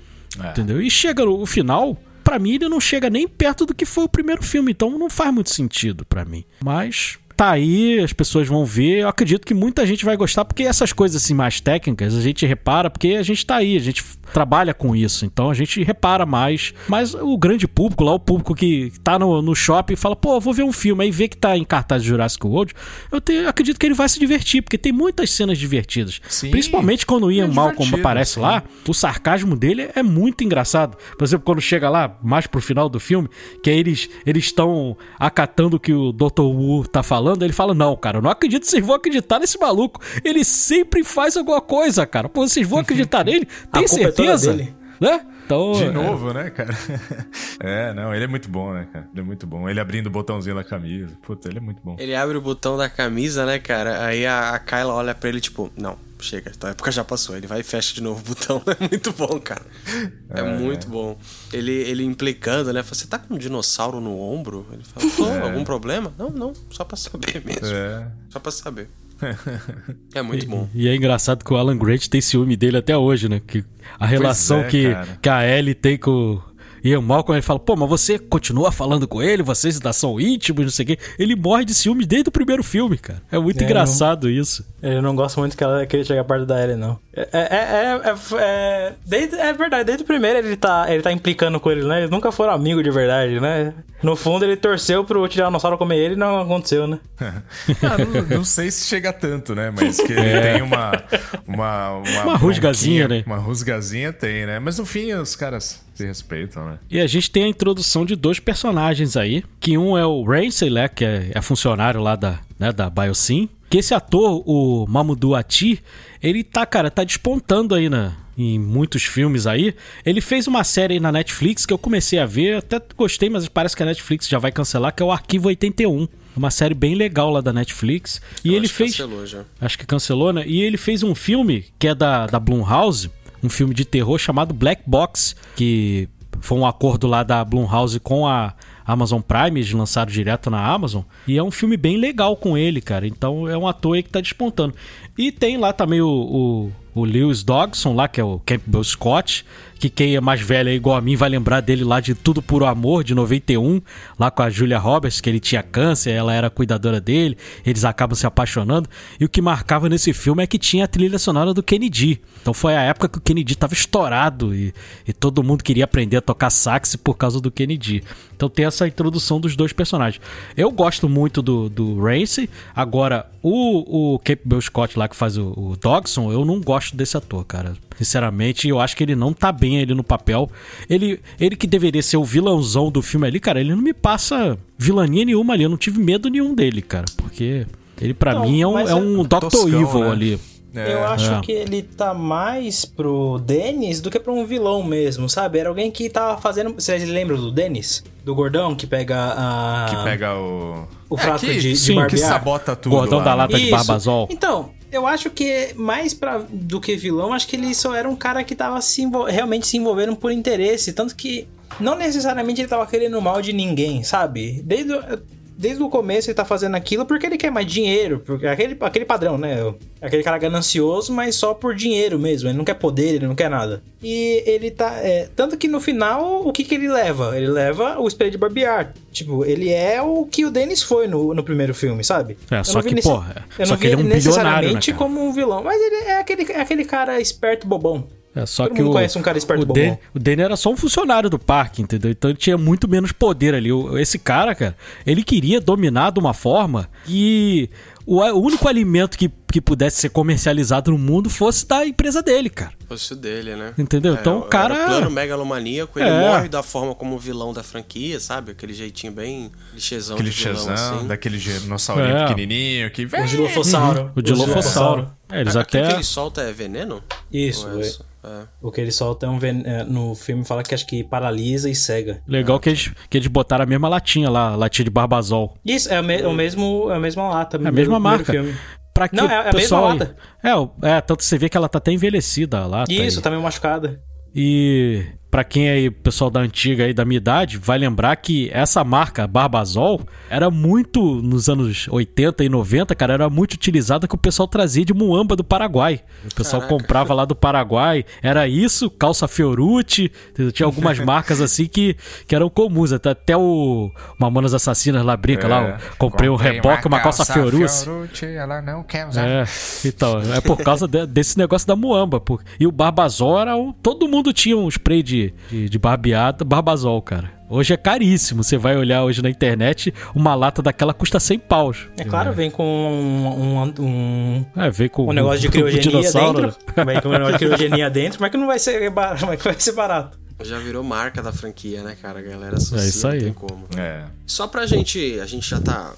É. Entendeu? E chega o final, pra mim ele não chega nem perto do que foi o primeiro filme, então não faz muito sentido pra mim. Mas tá aí, as pessoas vão ver. Eu acredito que muita gente vai gostar, porque essas coisas assim mais técnicas a gente repara, porque a gente tá aí, a gente trabalha com isso, então a gente repara mais. Mas o grande público, lá o público que tá no, no shopping e fala, pô, vou ver um filme, aí vê que tá em cartaz de Jurassic World, eu te- acredito que ele vai se divertir, porque tem muitas cenas divertidas. Sim. Principalmente quando o Ian É Malcolm aparece sim. lá, o sarcasmo dele é muito engraçado. Por exemplo, quando chega lá, mais pro final do filme, que aí eles eles estão acatando o que o Dr. Wu tá falando, ele fala: Não, cara, eu não acredito vocês vão acreditar nesse maluco. Ele sempre faz alguma coisa, cara. Pô, vocês vão acreditar <laughs> nele? Tem é certeza? dele. né? Então, De é, novo, né, cara? <laughs> É, não, ele é muito bom, né, cara? Ele é muito bom. Ele abrindo o botãozinho da camisa. Puta, ele é muito bom. Ele abre o botão da camisa, né, cara? Aí a, a Kyla olha pra ele, tipo, não, chega, tua época já passou. Ele vai e fecha de novo o botão. <laughs> É muito bom, cara. É, muito bom. Ele, ele implicando, né? Fala, Você tá com um dinossauro no ombro? Ele fala, tô, algum problema? Não, não, só pra saber <laughs> mesmo. É. Só pra saber. <laughs> É muito bom. E é engraçado que o Alan Grant tem ciúme dele até hoje, né? Que a relação é, que, cara. que a Ellie tem com o Ian Malcolm, ele fala, pô, mas você continua falando com ele, vocês ainda são íntimos, não sei o quê. Ele morre de ciúme desde o primeiro filme, cara. É muito É, engraçado isso. Eu não gosto muito que, ela, que ele chegue perto da Ellie, não. É, é, é, é, é, desde- é verdade, desde o primeiro ele tá, ele tá implicando com ele, né? Eles nunca foram amigos de verdade, né? No fundo ele torceu pro Tiranossauro comer ele e não aconteceu, né? <laughs> Ah, não, não sei se chega tanto, né? Mas que ele tem uma. Uma, uma, Uma rusgazinha, né? Uma rusgazinha tem, né? Mas no fim os caras se respeitam, né? E a gente tem a introdução de dois personagens aí, que um é o Ramsey, né, que é, é funcionário lá da, né, da Biosyn. Que esse ator, o Mamoudou Ati, ele tá, cara, tá despontando aí na, em muitos filmes aí. Ele fez uma série aí na Netflix que eu comecei a ver, até gostei, mas parece que a Netflix já vai cancelar, que é o Arquivo 81. Uma série bem legal lá da Netflix. E Eu ele acho que fez. cancelou já. Acho que cancelou, né? E ele fez um filme que é da, da Blumhouse, um filme de terror chamado Black Box, que foi um acordo lá da Blumhouse com a Amazon Prime, lançaram direto na Amazon. E é um filme bem legal com ele, cara. Então é um ator aí que tá despontando. E tem lá também o, o, o Lewis Dogson, lá, que é o Campbell Scott, que quem é mais velho aí, igual a mim vai lembrar dele lá de Tudo Por Amor, de 91, lá com a Julia Roberts, que ele tinha câncer, ela era cuidadora dele, eles acabam se apaixonando. E o que marcava nesse filme é que tinha a trilha sonora do Kennedy. Então foi a época que o Kennedy tava estourado e, e todo mundo queria aprender a tocar sax por causa do Kennedy. Então tem essa introdução dos dois personagens. Eu gosto muito do, do Ramsey, agora o, o Campbell Scott lá que faz o, o Dogson, eu não gosto desse ator, cara. Sinceramente, eu acho que ele não tá bem ali no papel. Ele, ele que deveria ser o vilãozão do filme ali, cara, ele não me passa vilania nenhuma ali. Eu não tive medo nenhum dele, cara. Porque ele, pra Não, mim, é um, é um é Dr. toscão, Evil né? ali. É, Eu acho é. que ele tá mais pro Dennis do que pra um vilão mesmo, sabe? Era alguém que tava fazendo. Vocês lembram do Dennis? Do gordão que pega a. Que pega o. O frasco de- de sim, que barbear. sabota tudo. Gordão lá, da né? lata de Isso. Barbazol. Então, eu acho que mais pra, do que vilão, acho que ele só era um cara que tava se realmente se envolvendo por interesse. Tanto que não necessariamente ele tava querendo mal de ninguém, sabe? Desde, desde o começo ele tá fazendo aquilo porque ele quer mais dinheiro. Porque aquele, aquele padrão, né? Aquele cara ganancioso, mas só por dinheiro mesmo. Ele não quer poder, ele não quer nada. E ele tá. é, tanto que no final, o que, que ele leva? Ele leva o spray de barbear. Tipo, ele é o que o Dennis foi no, no primeiro filme, sabe? É, só vi que, nesse- porra, eu não que ele é um vi bilionário, né, necessariamente cara? como um vilão, mas ele é aquele, é aquele cara esperto bobão. É, só Todo que mundo o, conhece um cara esperto o, bobão. Dan, o Danny era só um funcionário do parque, entendeu? Então ele tinha muito menos poder ali. Esse cara, cara, ele queria dominar de uma forma que o, o único alimento que, que pudesse ser comercializado no mundo fosse da empresa dele, cara. Fosse o dele, né? Entendeu? Então, o cara- Era plano megalomaníaco, ele É. morre da forma como vilão da franquia, sabe? Aquele jeitinho bem clichêzão Aquele de vilão, assim. daquele dinossauro É. pequenininho que O Dilofossauro. O Dilofossauro. É, eles Ah, até. Aquilo que ele solta é veneno? Isso, é é. isso? É. O que ele solta é um ven... é, no filme fala que acho que paralisa e cega. Legal que eles, que eles botaram a mesma latinha lá, a latinha de Barbazol. Isso, é, o me- é o mesmo, é a mesma lata. É a mesma marca. Filme. Pra que Não, o é a mesma pessoal aí- lata. É, é, tanto você vê que ela tá até envelhecida lata. Isso, aí. tá meio machucada. E pra quem aí, pessoal da antiga aí da minha idade, vai lembrar que essa marca Barbazol era muito nos anos 80 e 90, cara, era muito utilizada que o pessoal trazia de Muamba do Paraguai. O pessoal Caraca. comprava lá do Paraguai, era isso, calça Fiorucci, tinha algumas <laughs> marcas assim que, que eram comuns, até, até o Mamonas Assassinas lá brinca lá, É. ó, comprei um reboque, uma calça Fiorucci. Fiorucci, ela não quer usar. É, então, é por causa de- desse negócio da muamba. Pô. E o Barbazol era um. Todo mundo tinha um spray de, de, de barbeada, Barbazol, cara. Hoje é caríssimo. Você vai olhar hoje na internet, uma lata daquela custa 100 paus. É claro, vem com um, um, um, É, vem com um negócio de <laughs> criogenia dentro. Vem com um negócio de criogenia dentro. Como é que não vai ser barato? Como é que vai ser barato? Já virou marca da franquia, né, cara? A galera associa, É isso aí. não tem como. É. Só pra gente, a gente já tá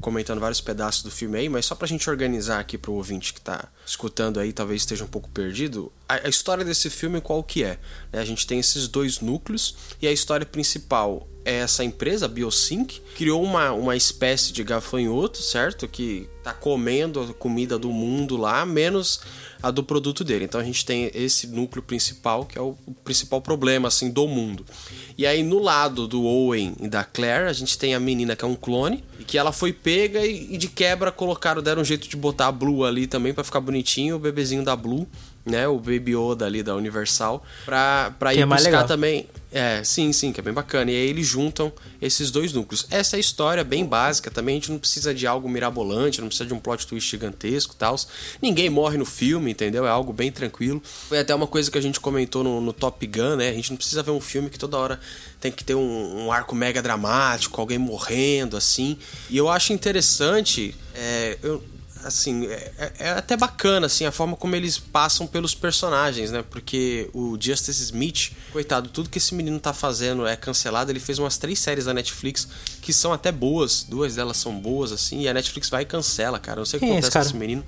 comentando vários pedaços do filme aí, mas só pra gente organizar aqui pro ouvinte que tá escutando aí, talvez esteja um pouco perdido, a, a história desse filme qual que é? Né, a gente tem esses dois núcleos e a história principal é essa empresa, a Biosync, criou uma, uma espécie de gafanhoto, certo? Que tá comendo a comida do mundo lá, menos a do produto dele. Então a gente tem esse núcleo principal, que é o, principal problema, assim, do mundo. E aí no lado do Owen e da Claire, a gente tem a menina que é um clone, e que ela foi pega e, e de quebra colocaram, deram um jeito de botar a Blue ali também para ficar bonitinho, o bebezinho da Blue né, o Baby Yoda ali da Universal, pra, pra ir é buscar legal. também. É, sim, sim, que é bem bacana. E aí eles juntam esses dois núcleos. Essa é a história bem básica também, a gente não precisa de algo mirabolante, não precisa de um plot twist gigantesco tal. Ninguém morre no filme, entendeu? É algo bem tranquilo. Foi até uma coisa que a gente comentou no, no Top Gun, né? A gente não precisa ver um filme que toda hora tem que ter um, um arco mega dramático, alguém morrendo, assim. E eu acho interessante. É, eu, assim, é, é- é até bacana, assim, a forma como eles passam pelos personagens, né? Porque o Justice Smith, coitado, tudo que esse menino tá fazendo é cancelado. Ele fez umas três séries da Netflix que são até boas, duas delas são boas, assim, e a Netflix vai e cancela, cara. Não sei o que Quem é acontece esse cara? com esse menino.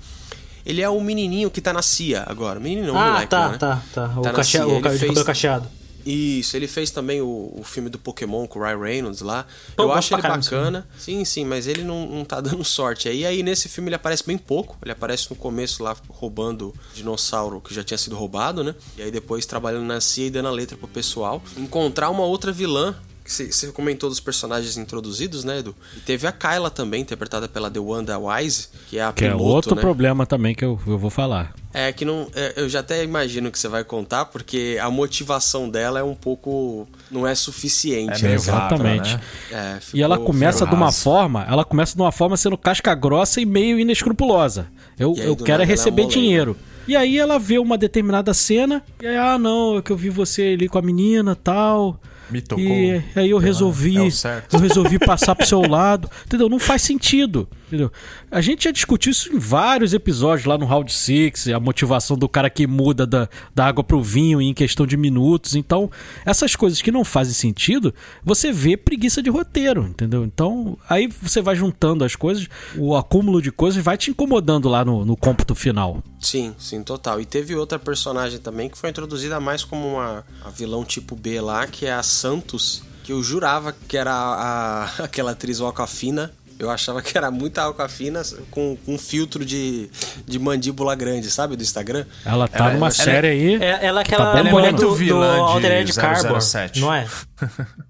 Ele é o menininho que tá na CIA agora. Menino não, ah, moleque, tá, né? tá, tá. O, Tá cache... O ca- de fez- cabelo cacheado. Isso, ele fez também o, o filme do Pokémon com o Ryan Reynolds lá. Pô, eu acho ele bacana. Sim, sim, mas ele não, não tá dando sorte. aí aí nesse filme ele aparece bem pouco. Ele aparece no começo lá roubando dinossauro que já tinha sido roubado, né? E aí depois trabalhando na CIA e dando a letra pro pessoal. Encontrar uma outra vilã. Você comentou dos personagens introduzidos, né, Edu? E teve a Kyla também, interpretada pela The Wanda Wise, que é a Que é piloto, outro né? problema também que eu, eu vou falar. É que não. é, eu já até imagino que você vai contar, porque a motivação dela é um pouco. não é suficiente. É né? Exatamente. né? É, ficou- E ela começa de uma raso. forma, ela começa de uma forma sendo casca grossa e meio inescrupulosa. Eu, aí, eu quero é é receber dinheiro. E aí ela vê uma determinada cena, e aí, ah, não, é que eu vi você ali com a menina tal. Me tocou. E aí eu resolvi, É eu resolvi passar pro seu lado, entendeu? Não faz sentido, entendeu? A gente já discutiu isso em vários episódios lá no Round Six, a motivação do cara que muda da, da água pro vinho em questão de minutos. Então, essas coisas que não fazem sentido, você vê preguiça de roteiro, entendeu? Então, aí você vai juntando as coisas, o acúmulo de coisas vai te incomodando lá no, no cômputo final. Sim, sim, total. E teve outra personagem também que foi introduzida mais como uma a vilão tipo B lá, que é a Santos, que eu jurava que era a, a- <laughs> aquela atriz Alcafina. Eu achava que era muita Alcafina com, com um filtro de, de mandíbula grande, sabe? Do Instagram. Ela tá Ela- numa ela- série aí. É, ela é que aquela tá Ela é mulher bombando. do, do vilã de Altered Carbon, 007. não é?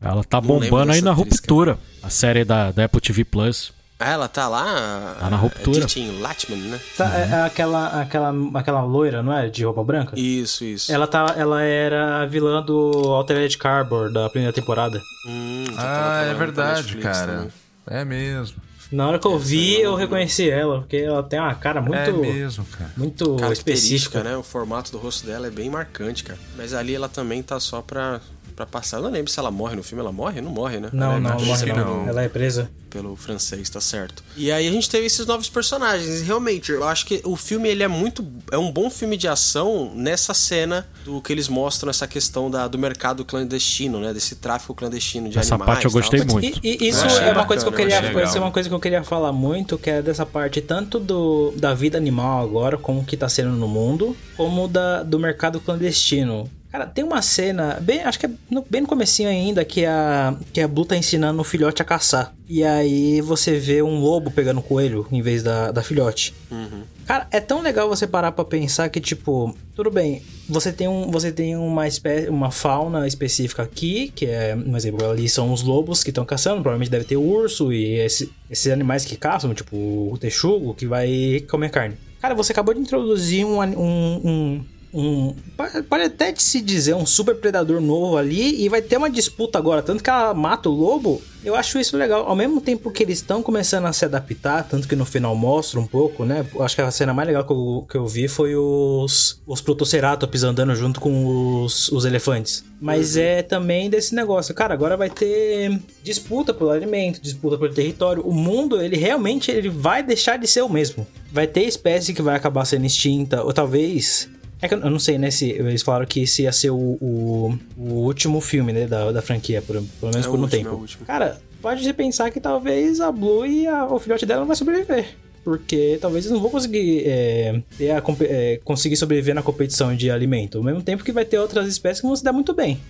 Ela tá bombando aí na atriz, ruptura. A série da, da Apple TV Plus. Ah, ela tá lá. Tá na ruptura. Titin Latman, né? Tá, é- é aquela, aquela, aquela loira, não é? De roupa branca? Isso, isso. Ela, tá, ela era a vilã do Altered Carbon da primeira temporada. Hum, tava Ah, é verdade, Netflix cara. também. É mesmo. Na hora que eu vi, eu reconheci ela, porque ela tem uma cara muito, É mesmo, cara. muito Característica, específica. né? O formato do rosto dela é bem marcante, cara. Mas ali ela também tá só pra, pra passar. Eu não lembro se ela morre no filme. Ela morre? Não morre, né? Não, ela é não, morre não. Ela é presa. Pelo francês, tá certo. E aí a gente teve esses novos personagens. E realmente, eu acho que o filme ele é muito. É um bom filme de ação nessa cena do que eles mostram essa questão da, do mercado clandestino, né? Desse tráfico clandestino de Essa animais. parte eu tal. gostei que- muito. E, e isso achei é uma coisa que eu bacana, eu queria, isso é uma coisa que eu queria falar muito, que é dessa parte tanto do, da vida animal agora, como que tá sendo no mundo, como da, do mercado clandestino. Cara, tem uma cena, bem, acho que é no- bem no comecinho ainda, que a, que a Blue tá ensinando o filhote a caçar. E aí você vê um lobo pegando um coelho em vez da, da filhote. Cara, é tão legal você parar pra pensar que, tipo, tudo bem, você tem, um, você tem uma, espé uma fauna específica aqui, que é, um exemplo, ali são os lobos que estão caçando, provavelmente deve ter o urso e esse- esses animais que caçam, tipo o texugo, que vai comer carne. Cara, você acabou de introduzir um. um, um um- pode- até se dizer um super predador novo ali e vai ter uma disputa agora, tanto que ela mata o lobo. Eu acho isso legal, ao mesmo tempo que eles estão começando a se adaptar, tanto que no final mostra um pouco, né? Acho que a cena mais legal que eu, que eu vi foi os os protoceratops andando junto com os, os elefantes. Mas é também desse negócio, cara, agora vai ter disputa pelo alimento, disputa pelo território. O mundo, ele realmente ele vai deixar de ser o mesmo. Vai ter espécie que vai acabar sendo extinta, ou talvez é que eu não sei, né? Se eles falaram que esse ia ser o, o, o último filme, né? Da, da franquia, por, pelo menos É por um último, tempo. é. Cara, pode pensar que talvez a Blue e a, o filhote dela não vai sobreviver. Porque talvez eles não vão conseguir, é, ter a, é, conseguir sobreviver na competição de alimento. Ao mesmo tempo que vai ter outras espécies que vão se dar muito bem.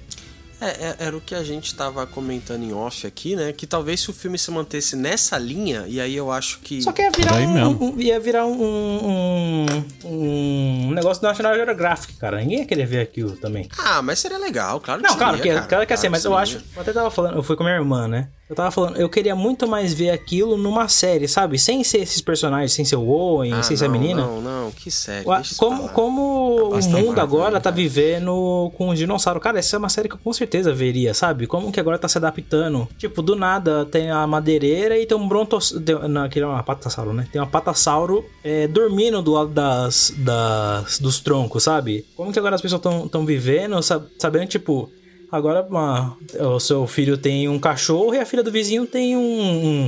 É, é, era o que a gente tava comentando em off aqui, né? Que talvez se o filme se mantesse nessa linha, e aí eu acho que. Só que ia virar, um, um, ia virar um, um, um, negócio do National Geographic, cara. Ninguém ia querer ver aquilo também. Ah, mas seria legal, claro que Não, seria, claro que, cara, claro que ia ser, claro mas eu seria. acho. Eu até tava falando, eu fui com a minha irmã, né? Eu tava falando, eu queria muito mais ver aquilo numa série, sabe? Sem ser esses personagens, sem ser o Owen, Ah, sem ser a não, menina. Não, não, que isso Como, como o Basta mundo agora, tá vivendo com os dinossauros. Cara, essa é uma série que eu com certeza veria, sabe? Como que agora tá se adaptando. Tipo, do nada tem a madeireira e tem um brontossauro. Não, aquele é uma patassauro, né? Tem uma patassauro é, dormindo do lado das, das, dos troncos, sabe? Como que agora as pessoas estão vivendo, sa- sabendo, tipo. Agora uma- o seu filho tem um cachorro e a filha do vizinho tem um,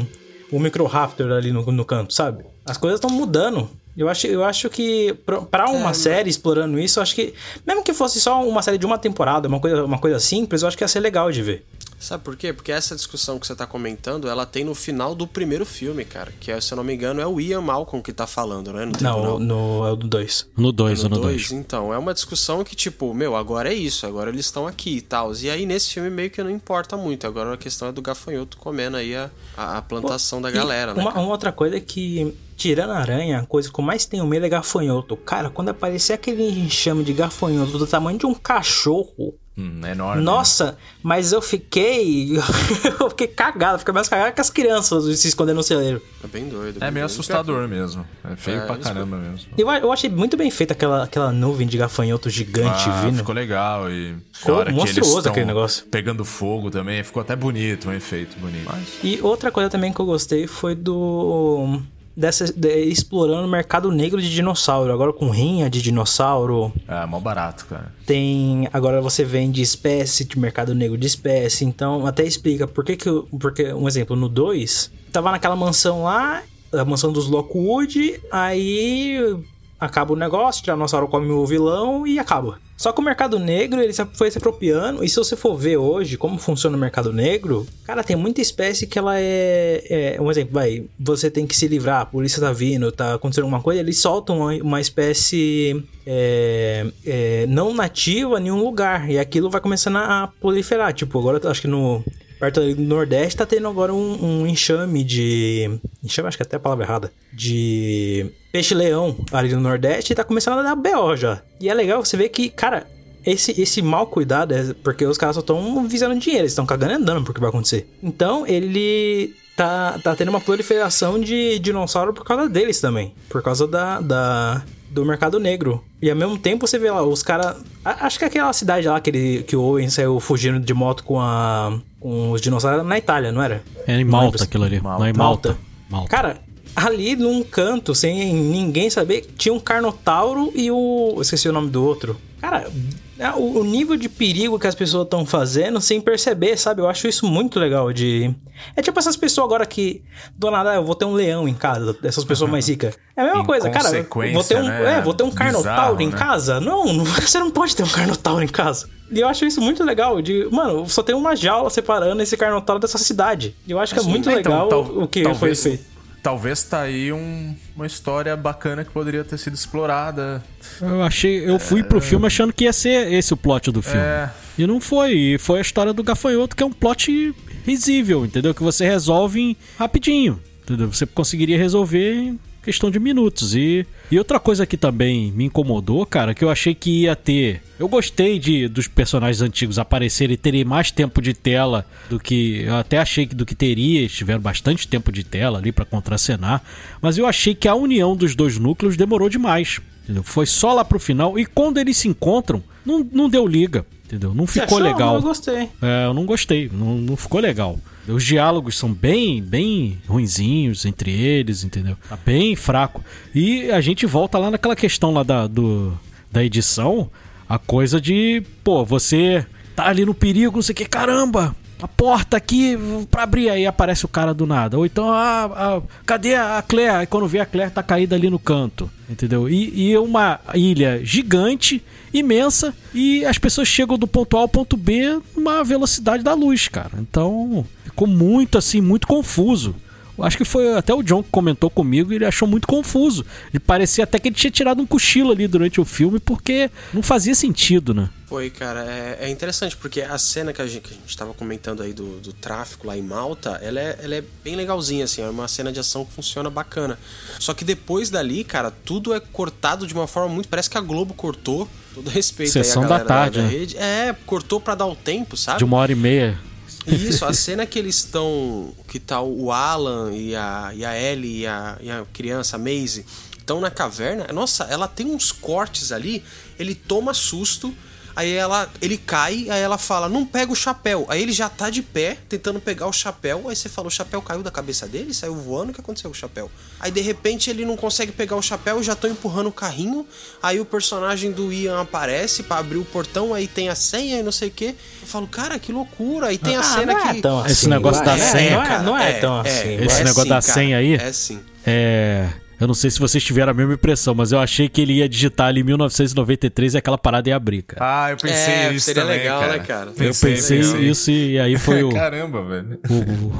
um, um microraptor ali no, no canto, sabe? As coisas estão mudando. Eu acho, eu acho que pra- pra uma série explorando isso, eu acho que. Mesmo que fosse só uma série de uma temporada, uma coisa, uma coisa simples, eu acho que ia ser legal de ver. Sabe por quê? Porque essa discussão que você tá comentando, ela tem no final do primeiro filme, cara. Que, é, se eu não me engano, é o Ian Malcolm que tá falando, né? No Não, no, é o do 2. No 2, no no 2. dois, então. É uma discussão que, tipo, meu, agora é isso, agora eles estão aqui e tal. E aí nesse filme meio que não importa muito. Agora a questão é do gafanhoto comendo aí a, a, a plantação da E galera, né? Uma, uma outra coisa é que, tirando a aranha, a coisa que eu mais tenho medo é gafanhoto. Cara, quando aparecer aquele enxame de gafanhoto do tamanho de um cachorro. Hum, é enorme. Nossa, mas eu fiquei. <laughs> eu fiquei cagado, fiquei mais cagado que as crianças se escondendo no celeiro. É bem doido. É bem meio doido. assustador mesmo. É feio É, pra caramba mesmo. Eu, eu achei muito bem feita aquela, aquela nuvem de gafanhoto gigante Ah, vindo. ficou legal e Ficou monstruoso aquele negócio. pegando fogo também, ficou até bonito, um efeito bonito. Mas E outra coisa também que eu gostei foi do. Dessa, de- explorando o mercado negro de dinossauro. Agora com rinha de dinossauro. é mó barato, cara. Tem. Agora você vende espécie de mercado negro de espécie. Então, até explica por que que. Porque, um exemplo, no 2, tava naquela mansão lá, a mansão dos Lockwood, aí. Acaba o negócio, o Tiranossauro come o vilão e acaba. Só que o mercado negro, ele foi se apropriando, e se você for ver hoje como funciona o mercado negro, cara, tem muita espécie que ela é. é um exemplo, vai, você tem que se livrar, a polícia tá vindo, tá acontecendo alguma coisa, eles soltam uma, uma espécie é, é, não nativa em nenhum lugar, e aquilo vai começando a proliferar. Tipo, agora acho que no. Perto do Nordeste tá tendo agora um, um enxame de. Enxame, acho que é até a palavra errada. De peixe-leão ali no Nordeste e tá começando a dar BO já. E é legal você ver que, cara, esse, esse mal cuidado é porque os caras só estão visando dinheiro, eles estão cagando e andando porque vai acontecer. Então ele tá, tá tendo uma proliferação de dinossauro por causa deles também. Por causa da, da, do mercado negro. E ao mesmo tempo você vê lá, os caras. Acho que aquela cidade lá que, ele, que o Owen saiu fugindo de moto com, a, com os dinossauros era na Itália, não era? É em Malta aquilo ali. Malta. Não em Malta. Malta. Cara, ali num canto, sem ninguém saber, tinha um Carnotauro e o. eu Esqueci o nome do outro. Cara, é o, nível de perigo que as pessoas estão fazendo sem perceber, sabe? Eu acho isso muito legal de. É tipo essas pessoas agora que. Do nada, ah, eu vou ter um leão em casa, dessas pessoas mais ricas. É a mesma coisa, cara. Vou ter um, né? é, vou ter um Bizarro, Carnotauro em né? casa? Não, não, <laughs> você não pode ter um Carnotauro em casa. E eu acho isso muito legal. De, mano, só tem uma jaula separando esse Carnotauro dessa cidade. E eu acho que é Assim, muito né, então, legal tal- o que talvez- foi feito. Talvez tá aí um- uma história bacana que poderia ter sido explorada. Eu achei. Eu fui pro filme achando que ia ser esse o plot do filme. É. E não foi. E foi a história do gafanhoto, que é um plot risível, entendeu? Que você resolve rapidinho. Entendeu? Você conseguiria resolver em questão de minutos. E, e outra coisa que também me incomodou, cara, que eu achei que ia ter. Eu gostei de dos personagens antigos aparecerem e terem mais tempo de tela do que. Eu até achei que do que teria. Eles tiveram bastante tempo de tela ali pra contracenar. Mas eu achei que a união dos dois núcleos demorou demais. Entendeu? Foi só lá pro final. E quando eles se encontram, não, não deu liga. Entendeu? Não ficou achou? legal. Eu gostei. É, eu não gostei, não, não ficou legal. Os diálogos são bem, bem ruinzinhos entre eles, entendeu? Tá bem fraco. E a gente volta lá naquela questão lá da, do, da edição, a coisa de, pô, você tá ali no perigo, não sei o que, caramba, a porta aqui pra abrir, aí aparece o cara do nada. Ou então, ah, ah, cadê a Claire? Aí quando vê a Claire tá caída ali no canto, entendeu? E, e uma ilha gigante, imensa, e as pessoas chegam do ponto A ao ponto B numa velocidade da luz, cara. Então, Ficou muito assim, muito confuso. Acho que foi até o John que comentou comigo e ele achou muito confuso. Ele parecia até que ele tinha tirado um cochilo ali durante o filme porque não fazia sentido, né? Foi, cara, é, é interessante porque a cena que a gente, que a gente tava comentando aí do, do tráfico lá em Malta, ela é, ela é bem legalzinha, assim, é uma cena de ação que funciona bacana. Só que depois dali, cara, tudo é cortado de uma forma muito. Parece que a Globo cortou. Todo respeito Sessão aí a da tarde, da, né? rede. É, cortou pra dar o tempo, sabe? De uma hora e meia. Isso, a cena que eles estão. Que tá o Alan e a, e a Ellie e a, e a criança, a Maisie, estão na caverna. Nossa, ela tem uns cortes ali, ele toma susto. Aí ela, ele cai, aí ela fala, não pega o chapéu. Aí ele já tá de pé, tentando pegar o chapéu. Aí você fala, o chapéu caiu da cabeça dele, saiu voando, o que aconteceu com o chapéu? Aí de repente ele não consegue pegar o chapéu, já tô empurrando o carrinho. Aí o personagem do Ian aparece pra abrir o portão, aí tem a senha e não sei o que. Eu falo, cara, que loucura. Aí tem a Ah, cena não é que. tão Esse assim, negócio vai. da É, senha, não é, não é tão assim. Esse é negócio sim, da cara, senha aí? É sim. É. Eu não sei se vocês tiveram a mesma impressão, mas eu achei que ele ia digitar ali 1993 e aquela parada ia abrir, cara. Ah, eu pensei É, isso seria também, legal, cara. né, cara? eu pensei isso e aí foi <laughs> o, Caramba, velho.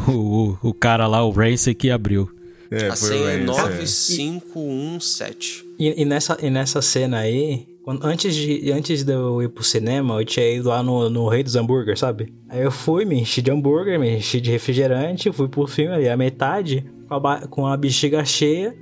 o, o, o cara lá, o Ramsey, que abriu. É, A foi senha é o Lance, 9517. E, e nessa, e nessa cena aí, quando- antes, de, antes de eu ir pro cinema, eu tinha ido lá no, no Rei dos Hambúrguer, sabe? Aí eu fui, me enchi de hambúrguer, me enchi de refrigerante, fui pro filme ali, a metade, com a, com a bexiga cheia.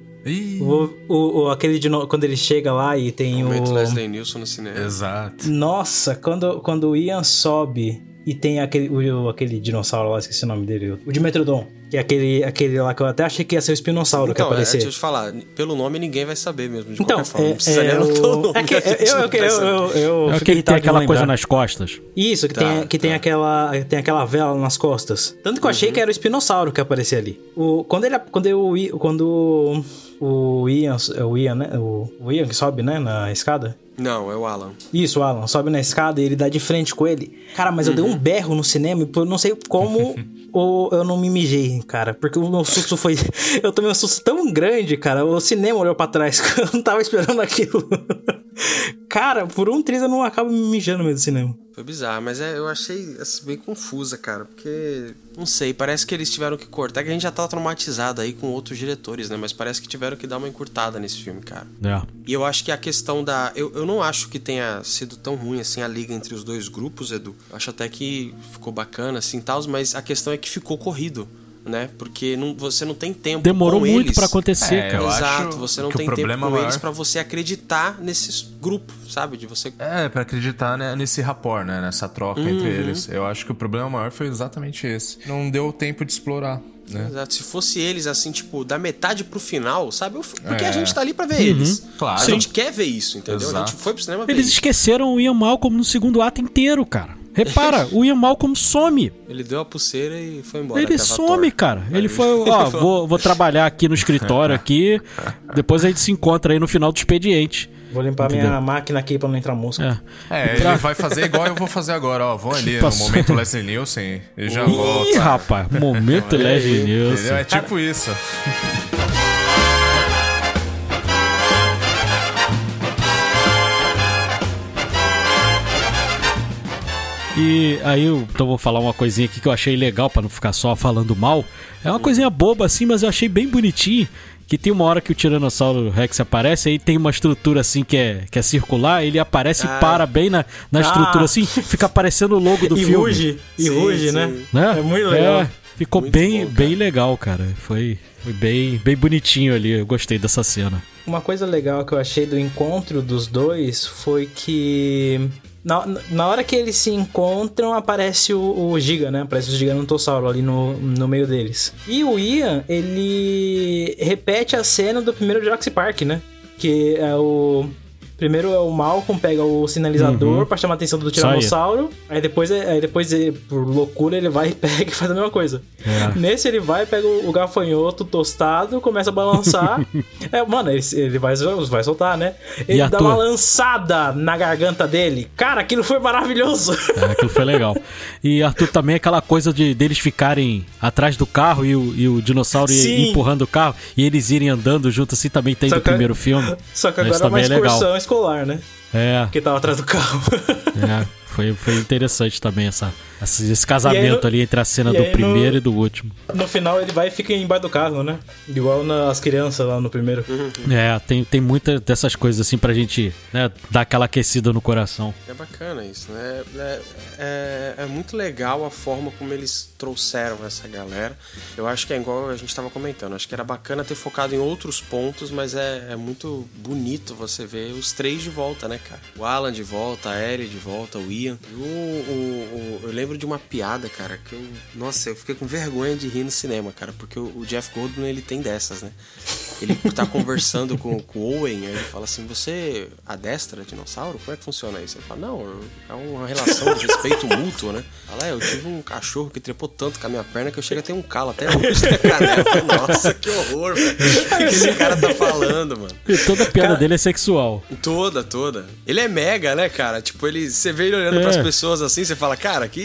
O, o, o- aquele de no- quando ele chega lá e tem Momento o. Leslie Nielsen no cinema. Exato. Nossa, quando, quando o Ian sobe e tem aquele, o, aquele dinossauro lá, esqueci o nome dele, o Dimetrodon. Que é aquele, aquele lá que eu até achei que ia ser o espinossauro que ia Então, é, aparecer. deixa eu te falar, pelo nome ninguém vai saber mesmo, de Então, qualquer forma. é, não precisa nem é, anotar o nome. é que <laughs> eu, não eu, vai eu, eu, eu É que tem tentado de aquela não coisa nas costas. Isso, que, Tá, tem, que tem, tá. aquela, tem aquela vela nas costas. Tanto que eu Uhum. achei que era o espinossauro que aparecia ali. O, quando ele, quando eu, quando o Ian, o Ian, né, o, Ian que sobe, né, na escada. Não, é o Alan. Isso, o Alan, sobe na escada e ele dá de frente com ele. Cara, mas eu dei Uhum. um berro no cinema e eu não sei como <laughs> ou eu não me mijei, cara. Porque o meu susto foi. <laughs> Eu tomei um susto tão grande, cara. O cinema olhou pra trás. <laughs> Eu não tava esperando aquilo. Cara, por um triz eu não acabo me mijando no meio do cinema. Foi bizarro, mas é, eu achei assim, bem confusa, cara. Porque, não sei, parece que eles tiveram que cortar. Que a gente já tá traumatizado aí com outros diretores, né? Mas parece que tiveram que dar uma encurtada nesse filme, cara. É. E eu acho que a questão da. Eu, eu não acho que tenha sido tão ruim assim a liga entre os dois grupos, Edu. Eu acho até que ficou bacana, assim tal, mas a questão é que ficou corrido, né? Porque não, você não tem tempo. Demorou com muito pra acontecer, É, cara. Exato, você não tem tempo problema com maior- eles pra você acreditar nesses grupos, sabe? De você. É, pra acreditar né, nesse rapport, né? Nessa troca Uhum. entre eles. Eu acho que o problema maior foi exatamente esse. Não deu tempo de explorar, né? Exato. Se fosse eles, assim, tipo, da metade pro final, sabe? Porque É. a gente tá ali pra ver eles. Claro. A gente quer ver isso, entendeu? A Exato. gente foi pro cinema ver Eles isso. esqueceram o Ian Malcolm no segundo ato inteiro, cara. Repara, o Ian Malcolm some. Ele deu a pulseira e foi embora. Ele some, Thor. cara. Ele foi, ó, <laughs> vou, vou trabalhar aqui no escritório aqui. Depois a gente se encontra aí no final do expediente. Vou limpar Entendeu? minha máquina aqui pra não entrar mosca. É. É, ele vai fazer igual eu vou fazer agora, ó. Vou ali Passou. no momento Leslie Nielsen e já Ih, volto. rapaz, momento Leslie Entendeu? Nielsen. É tipo isso. E aí eu então vou falar uma coisinha aqui que eu achei legal pra não ficar só falando mal. É uma coisinha boba assim, mas eu achei bem bonitinho. Que tem uma hora que o Tiranossauro Rex aparece, aí tem uma estrutura assim que é, que é circular, ele aparece Ah. e para bem na, na estrutura Ah. assim, fica aparecendo o logo do e filme. ruge, e Sim, ruge, sim. né? né? É muito legal. É, ficou Muito bem, bom, cara. bem legal, cara. Foi, foi bem, bem bonitinho ali. Eu gostei dessa cena. Uma coisa legal que eu achei do encontro dos dois foi que. Na, na hora que eles se encontram, aparece o, o Giga, né? Aparece o Gigantossauro ali no, no meio deles. E o Ian, ele repete a cena do primeiro Jurassic Park, né? Que é o. Primeiro é o Malcolm, pega o sinalizador Uhum. pra chamar a atenção do aí. Tiranossauro. Aí depois, aí depois, ele, por loucura, ele vai e <laughs> pega e faz a mesma coisa. É. Nesse ele vai, pega o o gafanhoto tostado, começa a balançar. <laughs> é, mano, ele, ele vai, vai soltar, né? Ele dá Arthur? uma lançada na garganta dele. Cara, aquilo foi maravilhoso. É, aquilo foi legal. E Arthur também aquela coisa de deles ficarem atrás do carro e o, e o dinossauro empurrando o carro e eles irem andando junto assim também tem Só do que- primeiro filme. Só que agora é uma é legal. Escolar, né? É, Que tava atrás do carro. é. Foi, foi interessante também essa, Esse, esse casamento no- ali entre a cena do aí no- primeiro e do último. No final ele vai e fica embaixo do carro, né? Igual nas crianças lá no primeiro. É, tem, tem muitas dessas coisas assim pra gente né, dar aquela aquecida no coração. É bacana isso, né? É, é, é muito legal a forma como eles trouxeram essa galera. Eu acho que é igual a gente tava comentando. Acho que era bacana ter focado em outros pontos, mas é, é muito bonito você ver os três de volta, né, cara? O Alan de volta, a Ellie de volta, o Ian. E o, o- o- eu lembro de uma piada, cara, que eu. Nossa, eu fiquei com vergonha de rir no cinema, cara, porque o, Jeff Goldblum ele tem dessas, né? Ele tá conversando com, com o Owen, aí ele fala assim: Você adestra dinossauro? Como é que funciona isso? Ele fala: Não, é uma relação de respeito mútuo, né? Fala: É, eu tive um cachorro que trepou tanto com a minha perna que eu chego a ter um calo até hoje na canela. Nossa, que horror, velho. O que esse cara tá falando, mano? E toda a piada dele é sexual. Toda, toda. Ele é mega, né, cara? Tipo, ele, você vê ele olhando É. pras pessoas assim, você fala, cara, que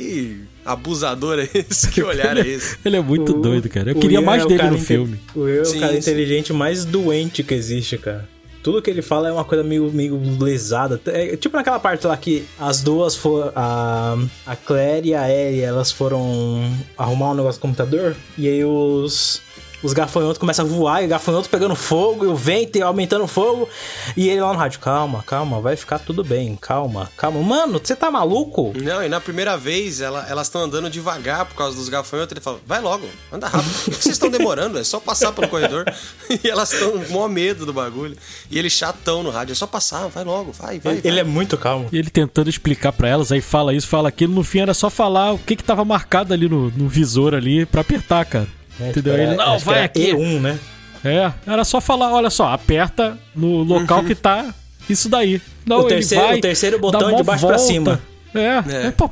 abusador é esse? Que <laughs> olhar é esse? Ele é muito O- doido, cara. Eu queria Ian mais é dele no inte- filme. O Ian é Sim, o cara sim. inteligente mais doente que existe, cara. Tudo que ele fala é uma coisa meio, meio lesada. É, tipo naquela parte lá que as duas foram. A, a Claire e a Ellie, elas foram arrumar um negócio no computador. E aí os. Os gafanhotos começam a voar, e o gafanhoto pegando fogo, e o vento aumentando o fogo. E ele lá no rádio, calma, calma, vai ficar tudo bem, calma, calma. Mano, você tá maluco? Não, e na primeira vez ela- elas estão andando devagar por causa dos gafanhotos. Ele fala, vai logo, anda rápido. Por que vocês estão demorando? É só passar pelo corredor. <laughs> e elas estão com maior medo do bagulho. E ele chatão no rádio, é só passar, vai logo, vai, vai. Ele, vai. é muito calmo. E ele tentando explicar pra elas, aí fala isso, fala aquilo. No fim era só falar o que que tava marcado ali no, no visor ali pra apertar, cara. É, Entendeu? tipo, Ele, era- não, vai era aqui. E1, né? É, era só falar, olha só, aperta no local que tá isso daí. Não, O ele terceiro- vai, o terceiro botão é de baixo pra volta. cima. É, é. pô,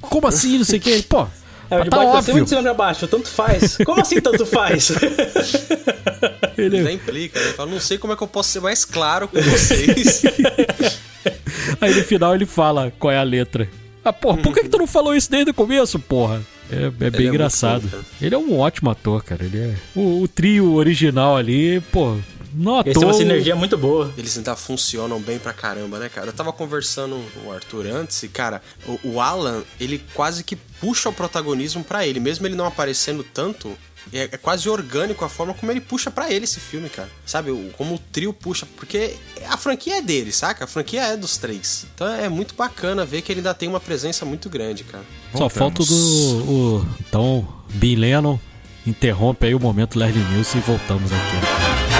como assim, não sei o que, pô. É, de tá baixo pra cima óbvio. de cima pra baixo, tanto faz. Como assim tanto faz? Ele, já implica, né? Ele fala, não sei como é que eu posso ser mais claro com vocês. <laughs> Aí no final ele fala qual é a letra. Ah, porra, por que, que tu não falou isso desde o começo, porra? É, é bem muito engraçado. bom, ele é um ótimo ator, cara. Ele é. O, o trio original ali, pô, não Eles têm uma sinergia muito boa. Eles ainda funcionam bem pra caramba, né, cara? Eu tava conversando com o Arthur antes e, cara, o, o Alan, ele quase que puxa o protagonismo pra ele. Mesmo ele não aparecendo tanto, é, é quase orgânico a forma como ele puxa pra ele esse filme, cara. Sabe? O- como o trio puxa. Porque a franquia é dele, saca? A franquia é dos três. Então é muito bacana ver que ele ainda tem uma presença muito grande, cara. Só falta o do. O, então, Bin Lennon interrompe aí o momento Leslie Nielsen e voltamos aqui.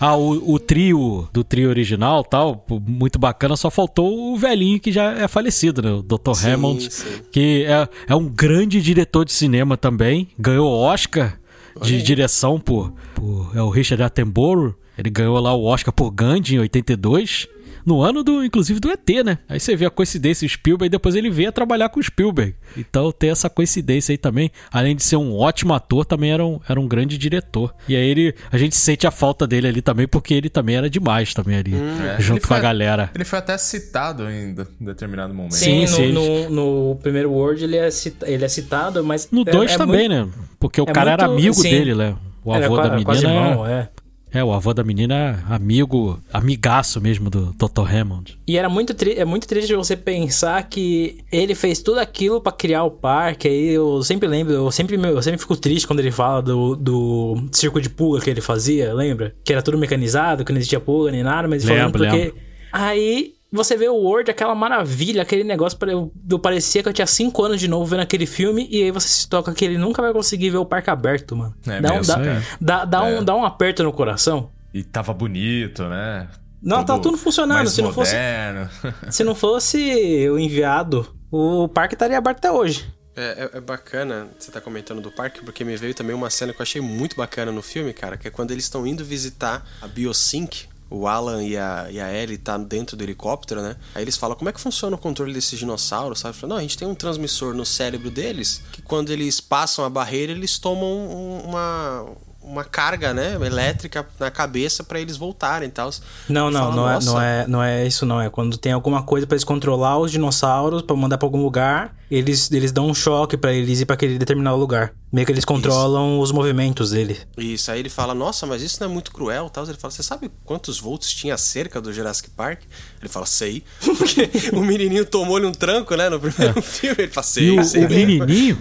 Ah, o, o trio do trio original tal, muito bacana, só faltou o velhinho que já é falecido, né? O Dr. Sim, Hammond, sim. que é, é um grande diretor de cinema também, ganhou Oscar de direção por, por é o Richard Attenborough, ele ganhou lá o Oscar por Gandhi em 82, no ano do, inclusive, do ET, né? Aí você vê a coincidência, o Spielberg, e depois ele veio a trabalhar com o Spielberg. Então tem essa coincidência aí também. Além de ser um ótimo ator, também era um, era um grande diretor. E aí ele, a gente sente a falta dele ali também, porque ele também era demais também ali, É, junto ele com a galera. Ele foi até citado em de- determinado momento. Sim, Sim, sim, no, no, no primeiro Word ele é, cita- ele é citado, mas. No é- 2 é também, muito- né? Porque o é cara era muito- amigo sim. dele, né? O Era avô qua- da quase menina irmão, é... é. o avô da menina é amigo, amigaço mesmo do Dr. Hammond. E era muito é muito triste você pensar que ele fez tudo aquilo pra criar o parque. Aí eu sempre lembro, eu sempre, eu sempre fico triste quando ele fala do, do circo de pulga que ele fazia, lembra? Que era tudo mecanizado, que não existia pulga nem nada, mas ele falando Lembro, porque. lembro. Aí você vê o Word, aquela maravilha, aquele negócio, eu, eu parecia que eu tinha 5 anos de novo vendo aquele filme, e aí você se toca que ele nunca vai conseguir ver o parque aberto, mano. É dá, um, mesmo, dá, é. dá, dá É. um, dá um aperto no coração. E tava bonito, né? Não, tá tudo funcionando. Se não fosse <laughs> se não fosse o enviado, o parque estaria aberto até hoje. É, é- é bacana você tá comentando do parque, porque me veio também uma cena que eu achei muito bacana no filme, cara, que é quando eles estão indo visitar a Biosync. O Alan e a, e a Ellie tá dentro do helicóptero, né? Aí eles falam, como é que funciona o controle desses dinossauros, sabe? Falam, não, a gente tem um transmissor no cérebro deles, que quando eles passam a barreira, eles tomam um- uma, uma carga, né, elétrica na cabeça pra eles voltarem e tal. Não, não, fala, não é, "Nossa, não, é, não é isso não. É quando tem alguma coisa pra eles controlar os dinossauros, pra mandar pra algum lugar, eles, eles dão um choque pra eles ir pra aquele determinado lugar. Meio que eles controlam os movimentos dele. Isso, aí ele fala, nossa, mas isso não é muito cruel tal. Ele fala, você sabe quantos volts tinha a cerca do Jurassic Park? Ele fala, sei. <laughs> Porque o menininho tomou-lhe um tranco, né, no primeiro filme. Ele fala, sei, E o, sei o bem." menininho,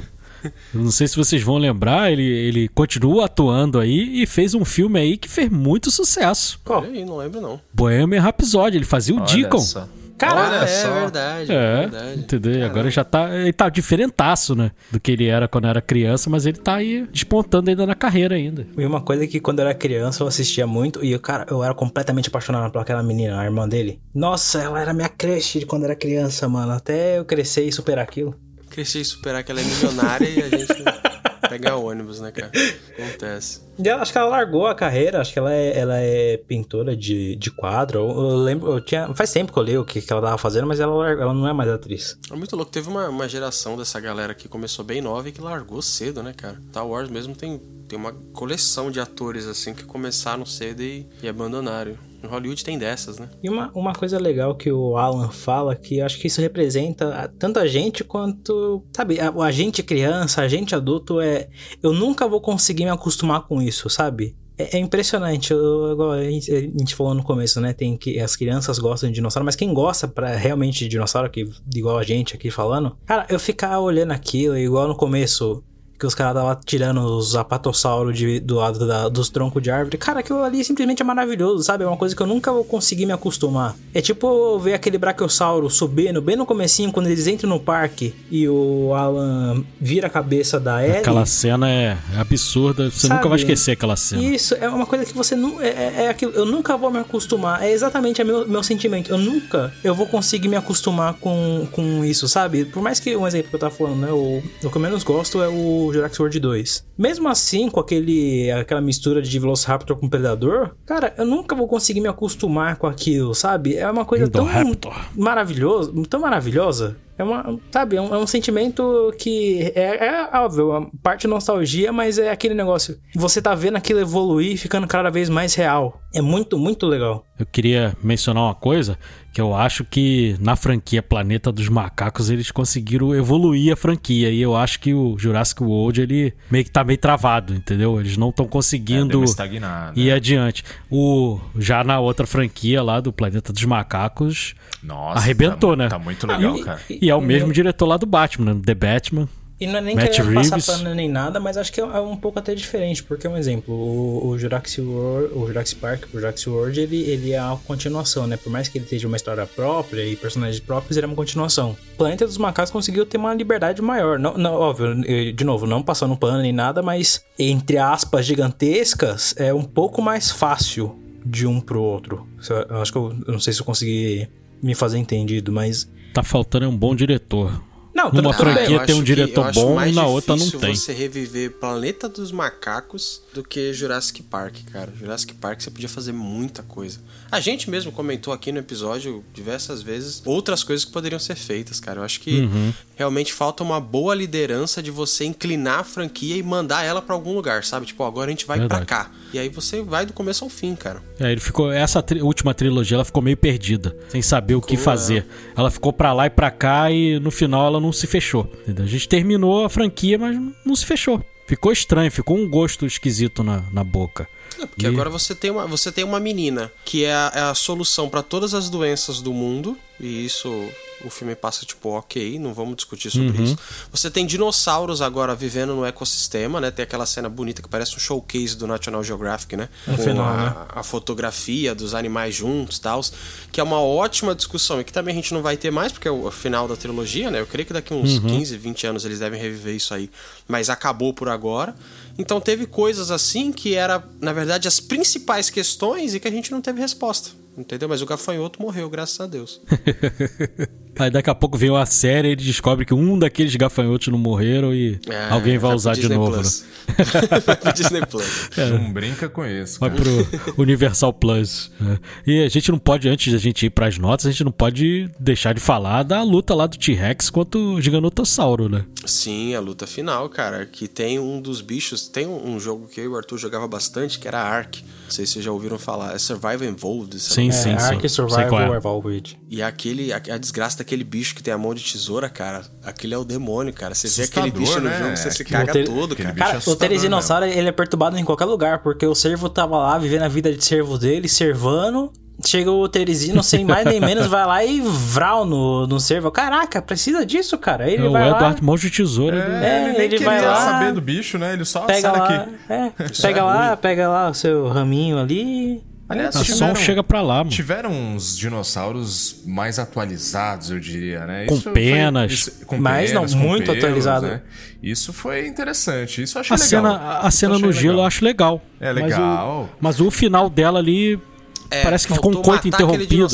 não sei se vocês vão lembrar, ele, ele continua atuando aí e fez um filme aí que fez muito sucesso. Olha aí, não lembro não. Bohemian Rhapsody, ele fazia o Olha Deacon. Olha é só. verdade, é É, verdade. entendeu? E Agora já tá. Ele tá diferentaço, né? Do que ele era quando era criança, mas ele tá aí despontando ainda na carreira ainda. E uma coisa que quando eu era criança eu assistia muito e, cara, eu era completamente apaixonado por aquela menina, a irmã dele. Nossa, ela era minha crush de quando eu era criança, mano. Até eu crescer e superar aquilo. Crescer e superar que ela é milionária e a gente <laughs> pegar ônibus, né, cara? Acontece. E ela- acho que ela largou a carreira, acho que ela é, ela é pintora de, de quadro. Eu, eu lembro, eu tinha. Faz tempo que eu li o que, que ela tava fazendo, mas ela, largou- ela não é mais atriz. É muito louco. Teve uma, uma geração dessa galera que começou bem nova e que largou cedo, né, cara? Star Wars mesmo tem, tem uma coleção de atores, assim, que começaram cedo e, e abandonaram. Em Hollywood tem dessas, né? E uma, uma coisa legal que o Alan fala, que eu acho que isso representa tanto a gente quanto. Sabe, a, a gente criança, a gente adulto, é. Eu nunca vou conseguir me acostumar com isso, sabe? É, é impressionante, igual a gente, falou no começo, né? Tem que as crianças gostam de dinossauro, mas quem gosta pra, realmente de dinossauro, que, igual a gente aqui falando, cara, eu ficar olhando aquilo, igual no começo, que os caras estavam tirando os apatossauros de, do lado da- dos troncos de árvore. Cara, aquilo ali simplesmente é maravilhoso, sabe? É uma coisa que eu nunca vou conseguir me acostumar. É tipo ver aquele brachiosauro subindo bem no comecinho, quando eles entram no parque e o Alan vira a cabeça da Ellie. Aquela cena é absurda, você Sabe? nunca vai esquecer aquela cena. Isso é uma coisa que você não. É, é, é aquilo, eu nunca vou me acostumar. É exatamente o meu, meu sentimento. Eu nunca eu vou conseguir me acostumar com, com isso, sabe? Por mais que um exemplo que eu tava falando, né? O, o que eu menos gosto é o Jurassic World 2. Mesmo assim, com aquele aquela mistura de Velociraptor com Predador, cara, eu nunca vou conseguir me acostumar com aquilo, sabe? É uma coisa tão maravilhoso, tão maravilhosa. É uma, sabe, é um, é um sentimento que é, é óbvio, é parte de nostalgia, mas é aquele negócio. Você tá vendo aquilo evoluir e ficando cada vez mais real. É muito, muito legal. Eu queria mencionar uma coisa que eu acho que na franquia Planeta dos Macacos eles conseguiram evoluir a franquia e eu acho que o Jurassic World ele meio que tá meio travado, entendeu? Eles não estão É, conseguindo estagnada. ir adiante. O já na outra franquia lá do Planeta dos Macacos Nossa, arrebentou, tá, né? Tá muito legal, E- cara. e é o mesmo diretor lá do Batman, né? The Batman. E não é nem Matt querendo Reeves. passar pano nem nada, mas acho que é um pouco até diferente, porque um exemplo, o, o Jurassic World, o Jurassic Park, o Jurassic World, ele, ele é a continuação, né? Por mais que ele tenha uma história própria e personagens próprios, ele é uma continuação. Planeta dos Macacos conseguiu ter uma liberdade maior. Não, não, óbvio, de novo, não passando pano nem nada, mas entre aspas gigantescas, é um pouco mais fácil de um pro outro. Eu acho que eu, eu não sei se eu consegui me fazer entendido, mas Tá faltando um bom diretor. não, Numa franquia tem um diretor bom mais e na outra não tem. você reviver Planeta dos Macacos do que Jurassic Park, cara. Jurassic Park você podia fazer muita coisa. A gente mesmo comentou aqui no episódio diversas vezes outras coisas que poderiam ser feitas, cara. Eu acho que Uhum. realmente falta uma boa liderança de você inclinar a franquia e mandar ela pra algum lugar, sabe? Tipo, agora a gente vai Verdade. pra cá. E aí você vai do começo ao fim, cara. É, ele ficou. Essa tri- última trilogia ela ficou meio perdida, sem saber o que Ficou, fazer. Ela ficou pra lá e pra cá e no final ela não se fechou. entendeu? A gente terminou a franquia, mas não se fechou. Ficou estranho, ficou um gosto esquisito na, na boca. É, porque E- agora você tem uma, você tem uma menina que é a, é a solução pra todas as doenças do mundo, e isso o filme passa tipo, ok, não vamos discutir sobre Uhum. isso. Você tem dinossauros agora vivendo no ecossistema, né? Tem aquela cena bonita que parece um showcase do National Geographic, né? Com final, a, né? a fotografia dos animais juntos e tal, que é uma ótima discussão e que também a gente não vai ter mais, porque é o final da trilogia, né? Eu creio que daqui uns 15, 20 anos eles devem reviver isso aí, mas acabou por agora. Então teve coisas assim que era, na verdade, as principais questões e que a gente não teve resposta. Entendeu? Mas o gafanhoto morreu, graças a Deus. <laughs> Aí daqui a pouco vem a série e ele descobre que um daqueles gafanhotos não morreram e É, alguém vai pro usar de Disney novo. Né? Plus. <laughs> vai pro Disney Plus. Não brinca com isso, Vai cara. pro Universal Plus. né? E a gente não pode, antes da gente ir pras notas, a gente não pode deixar de falar da luta lá do T-Rex contra o Giganotossauro, né? Sim, a luta final, cara, que tem um dos bichos, tem um, jogo que eu e o Arthur jogava bastante, que era Ark. Não sei se vocês já ouviram falar. É Survival Evolved. sabe? Sim, É, sim, sim. Ark Survival qual é. Evolved. E aquele, a, a desgraça daquele bicho que tem a mão de tesoura, cara. Aquele é o demônio, cara. Você vê aquele Assustador, bicho no né? jogo, você se Aquele- caga aquele- todo, aquele cara. bicho Cara, o assustador Terezinossauro, ele é perturbado em qualquer lugar, porque o servo tava lá vivendo a vida de servo dele, servando. Chega o Teresino, sem mais nem menos, vai lá e vral no, no servo. Caraca, precisa disso, cara. Aí É Ele o vai lá, Edward Mão de Tesoura. né? É, ele nem ele queria vai lá, saber do bicho, né? Ele só pega sai lá, daqui. é, pega é lá, ruim. pega lá o seu raminho ali. Aliás, A som tiveram, chega pra lá, mano. tiveram uns dinossauros mais atualizados, eu diria, né? Com foi- penas. isso- com Mas não, penas, com muito pelos, atualizado. né? Isso foi interessante. Isso eu achei A legal. cena, a Isso cena no achei gelo eu legal. acho legal. É Mas o- legal. Mas o, final dela ali É, parece que ficou um coito interrompido.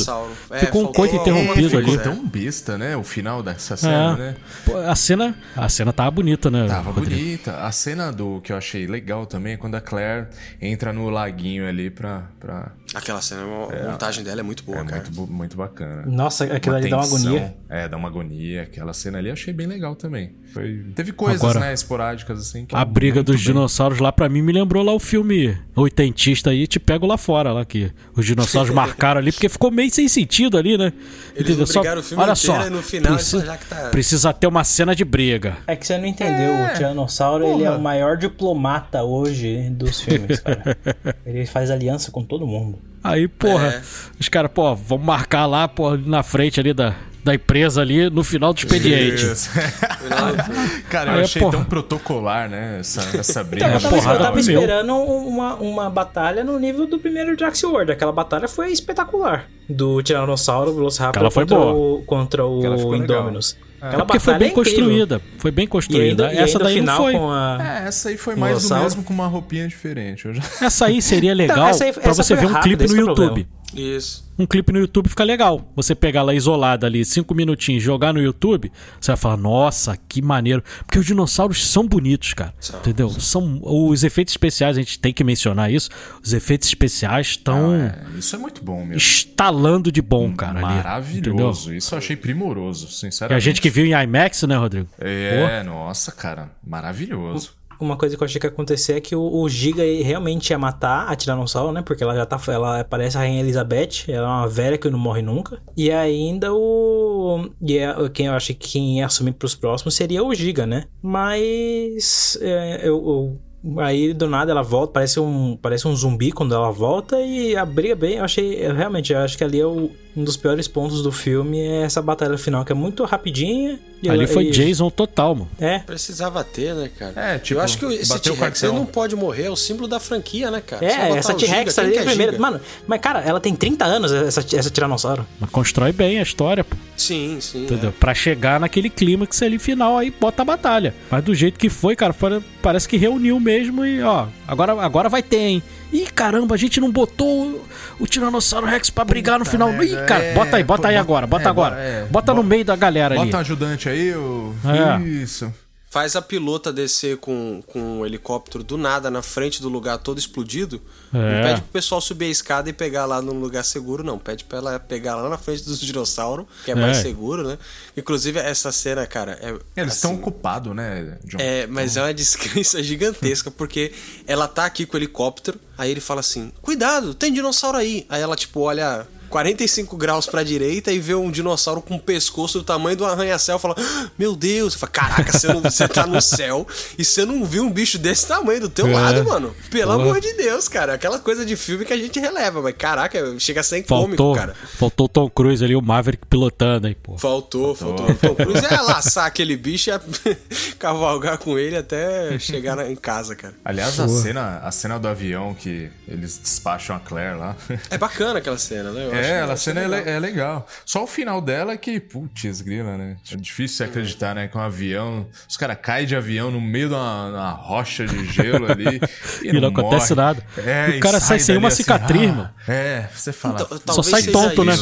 É, Ficou um coito interrompido É, ficou ali. tão besta, né? O final dessa cena, É. né? Pô, A cena, a cena tava bonita, né? Tava Rodrigo? bonita. A cena do que eu achei legal também é quando a Claire entra no laguinho ali pra. pra... Aquela cena, a montagem dela é muito boa, É cara. muito, muito bacana. Nossa, aquilo ali dá uma agonia. É, dá uma agonia. Aquela cena ali eu achei bem legal também. Foi... Teve coisas, Agora, né, esporádicas assim. Que A briga muito dos bem. dinossauros lá, pra mim, me lembrou lá o filme oitentista aí, Te Pego Lá Fora, lá que os dinossauros <laughs> marcaram ali, porque ficou meio sem sentido ali, né? Eles não brigaram o filme olha só, no final precisa, já que tá- precisa ter uma cena de briga. É que você não entendeu. o Tiranossauro ele é o maior diplomata hoje dos filmes, cara. <laughs> ele faz aliança com todo mundo. Aí, porra, É. os caras, pô, vamos marcar lá, pô, ali na frente ali da, da empresa ali, no final do expediente. <laughs> Cara, eu Aí, achei porra. tão protocolar, né? Essa, essa briga. Então, eu tava, porrada eu tava esperando uma, uma batalha no nível do primeiro Jurassic World. Aquela batalha foi espetacular. Do Tiranossauro, Velociraptor Aquela foi contra, boa. O, contra o. Indominus. É Aquela porque foi bem é construída. Foi bem E construída. ainda, e Essa daí não foi. com a... É, essa aí foi mais do mesmo com uma roupinha diferente. Eu já... Essa aí seria legal essa aí- pra você ver um clipe no é YouTube. Isso. Um clipe no YouTube fica legal. Você pegar ela isolada ali, cinco minutinhos, jogar no YouTube, você vai falar, nossa, que maneiro. Porque os dinossauros são bonitos, cara. São, entendeu? São os efeitos especiais, a gente tem que mencionar isso. Os efeitos especiais estão É, isso é muito bom mesmo. estalando de bom, cara. ali, Maravilhoso. entendeu? Isso eu achei primoroso, E sinceramente. a gente que viu em IMAX, né, Rodrigo? É, nossa, cara. Maravilhoso. Uma coisa que eu achei que ia acontecer é que o, o Giga realmente ia matar a Tiranossauro, né? Porque ela já tá. Ela parece a Rainha Elizabeth, ela é uma velha que não morre nunca. E ainda o. E é, quem eu acho que quem ia assumir pros próximos seria o Giga, né? Mas. é, eu, eu- Aí do nada ela volta, parece um, parece um zumbi quando ela volta e a briga bem, eu achei, eu realmente, eu acho que ali é o- um dos piores pontos do filme é essa batalha final, que é muito rapidinha. e Ali ela- foi e- Jason total, mano. É, Precisava ter, né, cara? É, tipo, Eu acho que esse T-Rex não pode morrer, é o símbolo da franquia, né, cara? É, essa T-Rex ali que é é primeira. Giga? Mano, mas cara, ela tem 30 anos, essa, essa Tiranossauro. Mas constrói bem a história, pô. Sim, sim. Entendeu? é. Pra chegar naquele clímax ali final, aí bota a batalha. Mas do jeito que foi, cara, foi- parece que reuniu mesmo e, ó, agora, agora vai ter, hein? Ih, caramba, a gente não botou o, o Tiranossauro Rex pra brigar no final. Ih, merda, cara, é, bota aí, bota pô, aí bota- agora, bota é, agora. é, bota no bota- meio da galera ali. Bota um ajudante aí, o... É. Isso. Faz a pilota descer com, com um helicóptero do nada na frente do lugar todo explodido. É. Não pede pro pessoal subir a escada e pegar lá num lugar seguro, não. Pede pra ela pegar lá na frente dos dinossauros, que é, mais É. seguro, né? Inclusive, essa cena, cara, é. Eles estão assim, ocupados, né, John? É, mas é uma descrença <laughs> gigantesca, porque ela tá aqui com o helicóptero, aí ele fala assim: Cuidado, tem dinossauro aí. Aí ela, tipo, olha 45 graus pra direita e vê um dinossauro com um pescoço do tamanho do arranha-céu e fala: "Ah, Meu Deus! Você fala, Caraca, você, não, você tá no céu e você não viu um bicho desse tamanho do teu É. lado, mano. Pelo Porra. amor de Deus, cara. Aquela coisa de filme que a gente releva, mas caraca, chega a ser cômico, Faltou, cara. faltou o Tom Cruise ali, o Maverick pilotando aí, pô. Faltou, faltou. O Tom Cruise é laçar aquele bicho e <laughs> cavalgar com ele até chegar na- em casa, cara. Aliás, a cena, a cena do avião que eles despacham a Claire lá. É bacana aquela cena, né? Eu É, ela, a cena é, é legal. Só o final dela é que, putz, grila, né? É difícil você acreditar, né? Com um avião. Os caras caem de avião no meio de uma, uma rocha de gelo ali. <laughs> E, E não acontece morre. nada. É, O cara sai sem dali uma assim, cicatriz, ah, mano. É, você fala. Então, Só talvez sai tonto, né?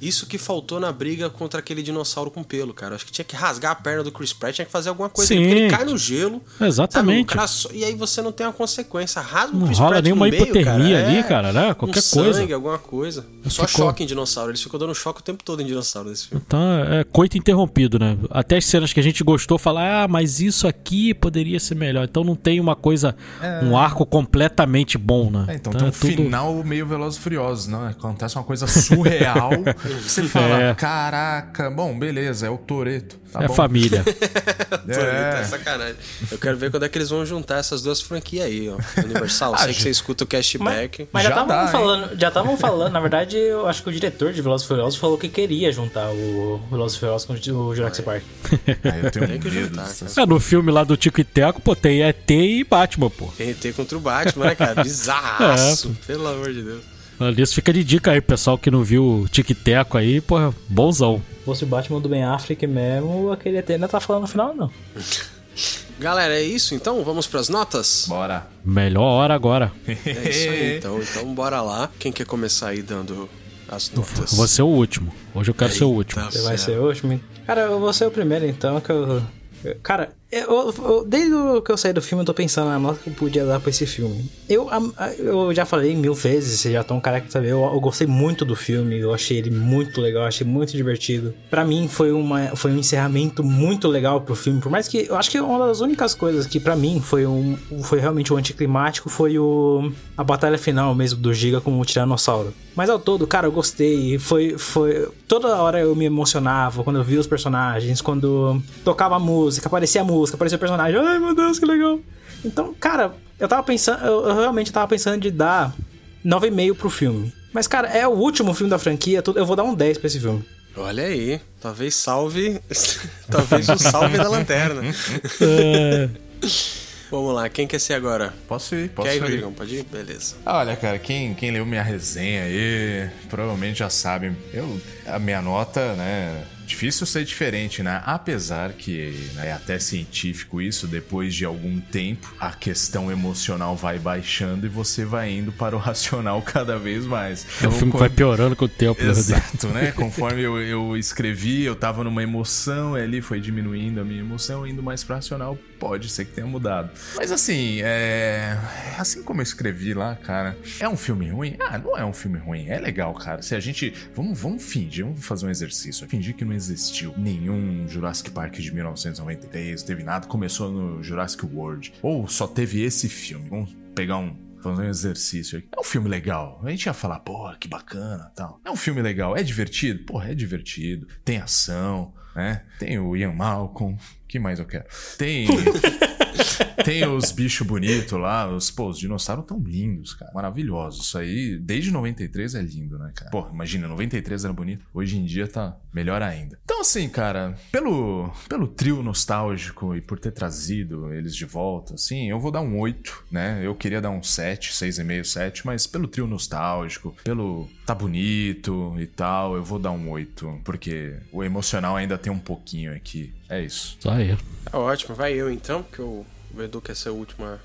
Isso. Que faltou na briga contra aquele dinossauro com pelo, cara. Acho que tinha que rasgar a perna do Chris Pratt, tinha que fazer alguma coisa. Sim. ali, Porque ele cai no gelo. Exatamente. só- e aí você não tem uma consequência. Rasga o Não Chris rola Pratt nenhuma no meio, hipotermia cara. ali, É, cara, né? Qualquer um coisa. sangue, alguma coisa. Só Ficou- choque em dinossauro. Eles ficam dando choque o tempo todo em dinossauro nesse filme. Então é coito interrompido, né? Até as cenas que a gente gostou, falar, ah, mas isso aqui poderia ser melhor. Então não tem uma coisa, um arco completamente bom, né? É, então é tem um tudo- final meio Velozes e Furiosos, não? Acontece uma coisa surreal. <laughs> você fala, É. caraca, bom, beleza, é o Toreto. Tá é bom. família. <laughs> É. sacanagem. Eu quero ver quando é que eles vão juntar essas duas franquias aí, ó. Universal, <laughs> sei que você escuta o cashback. Mas já Já estavam dá, hein? falando, já estavam falando, na verdade, eu acho que o diretor de Velozes e Furiosos falou que queria juntar o Velozes e Furiosos com o Jurassic Park. Eu tenho Tem que medo juntar, é, no filme lá do Tico e Teco, pô, tem ET e Batman, pô. RT contra o Batman, né, cara? <laughs> Bizarraço. Pelo amor de Deus. Isso fica de dica aí, pessoal que não viu o Tic Teco aí, pô, bonzão. Se fosse o Batman do Ben Affleck mesmo, aquele ET ainda tá falando no final, não. Galera, é isso então? Vamos pras notas? Bora. Melhor hora agora. É isso aí, <laughs> então. Então bora lá. Quem quer começar aí dando as notas? Vou ser o último. Hoje eu quero ser o último. Eita, Você vai ser o último? Cara, eu vou ser o primeiro então, que eu. Cara, eu- eu- desde que eu saí do filme, eu tô pensando na nota que eu podia dar pra esse filme. Eu, eu já falei mil vezes, vocês já estão careca de saber, eu, eu gostei muito do filme, eu achei ele muito legal, achei muito divertido. Pra mim foi, uma, foi um encerramento muito legal pro filme, por mais que eu acho que uma das únicas coisas que pra mim foi, um, foi realmente o anticlimático foi o, a batalha final mesmo do Giga com o Tiranossauro. Mas ao todo, cara, eu gostei, foi, foi... Toda hora eu me emocionava quando eu via os personagens, quando tocava a música, aparecia a música, aparecia o personagem, ai meu Deus, que legal. Então, cara, eu tava pensando, eu, realmente tava pensando de dar 9,5 pro filme. Mas, cara, é o último filme da franquia, tudo- eu vou dar um 10 pra esse filme. Olha aí. Talvez salve. <laughs> Talvez o salve da lanterna. Vamos lá, quem quer ser agora? Posso ir, posso quer ir, ir. Rodrigão? Pode ir? Beleza. Ah, Olha, cara, quem, quem leu minha resenha aí, provavelmente já sabe. Eu, a minha nota, né? Difícil ser diferente, né? Apesar que né, é até científico isso, depois de algum tempo, a questão emocional vai baixando e você vai indo para o <laughs> racional cada vez mais. É um filme que vai piorando com o tempo, né? Exato, né? <laughs> Conforme eu, eu escrevi, eu tava numa emoção, e ali foi diminuindo a minha emoção, indo mais pra racional. Pode ser que tenha mudado. Mas assim, é. Assim como eu escrevi lá, cara, é um filme ruim? Ah, não é um filme ruim. É legal, cara. Se a gente. Vamos, vamos fingir, vamos fazer um exercício. Fingir que não existiu nenhum Jurassic Park de 1993, teve nada, começou no Jurassic World. Ou só teve esse filme. Vamos pegar um fazer um exercício aqui. É um filme legal. A gente ia falar, porra, que bacana tal. É um filme legal. É divertido? Porra, é divertido. Tem ação, né? Tem o Ian Malcolm. Que mais eu quero? Tem. <laughs> Tem os bichos bonitos lá, os, pô, os dinossauros tão lindos, cara. Maravilhosos. Isso aí, desde 93 é lindo, né, cara? Pô, imagina, 93 era bonito. Hoje em dia tá melhor ainda. Então, assim, cara, pelo, pelo trio nostálgico e por ter trazido eles de volta, assim, eu vou dar um 8, né? Eu queria dar um 7, 6,5, 7, mas pelo trio nostálgico, pelo tá bonito e tal, eu vou dar um 8, porque o emocional ainda tem um pouquinho aqui. É isso. Só aí. Tá ótimo, vai eu então, porque o o Edu quer ser o último a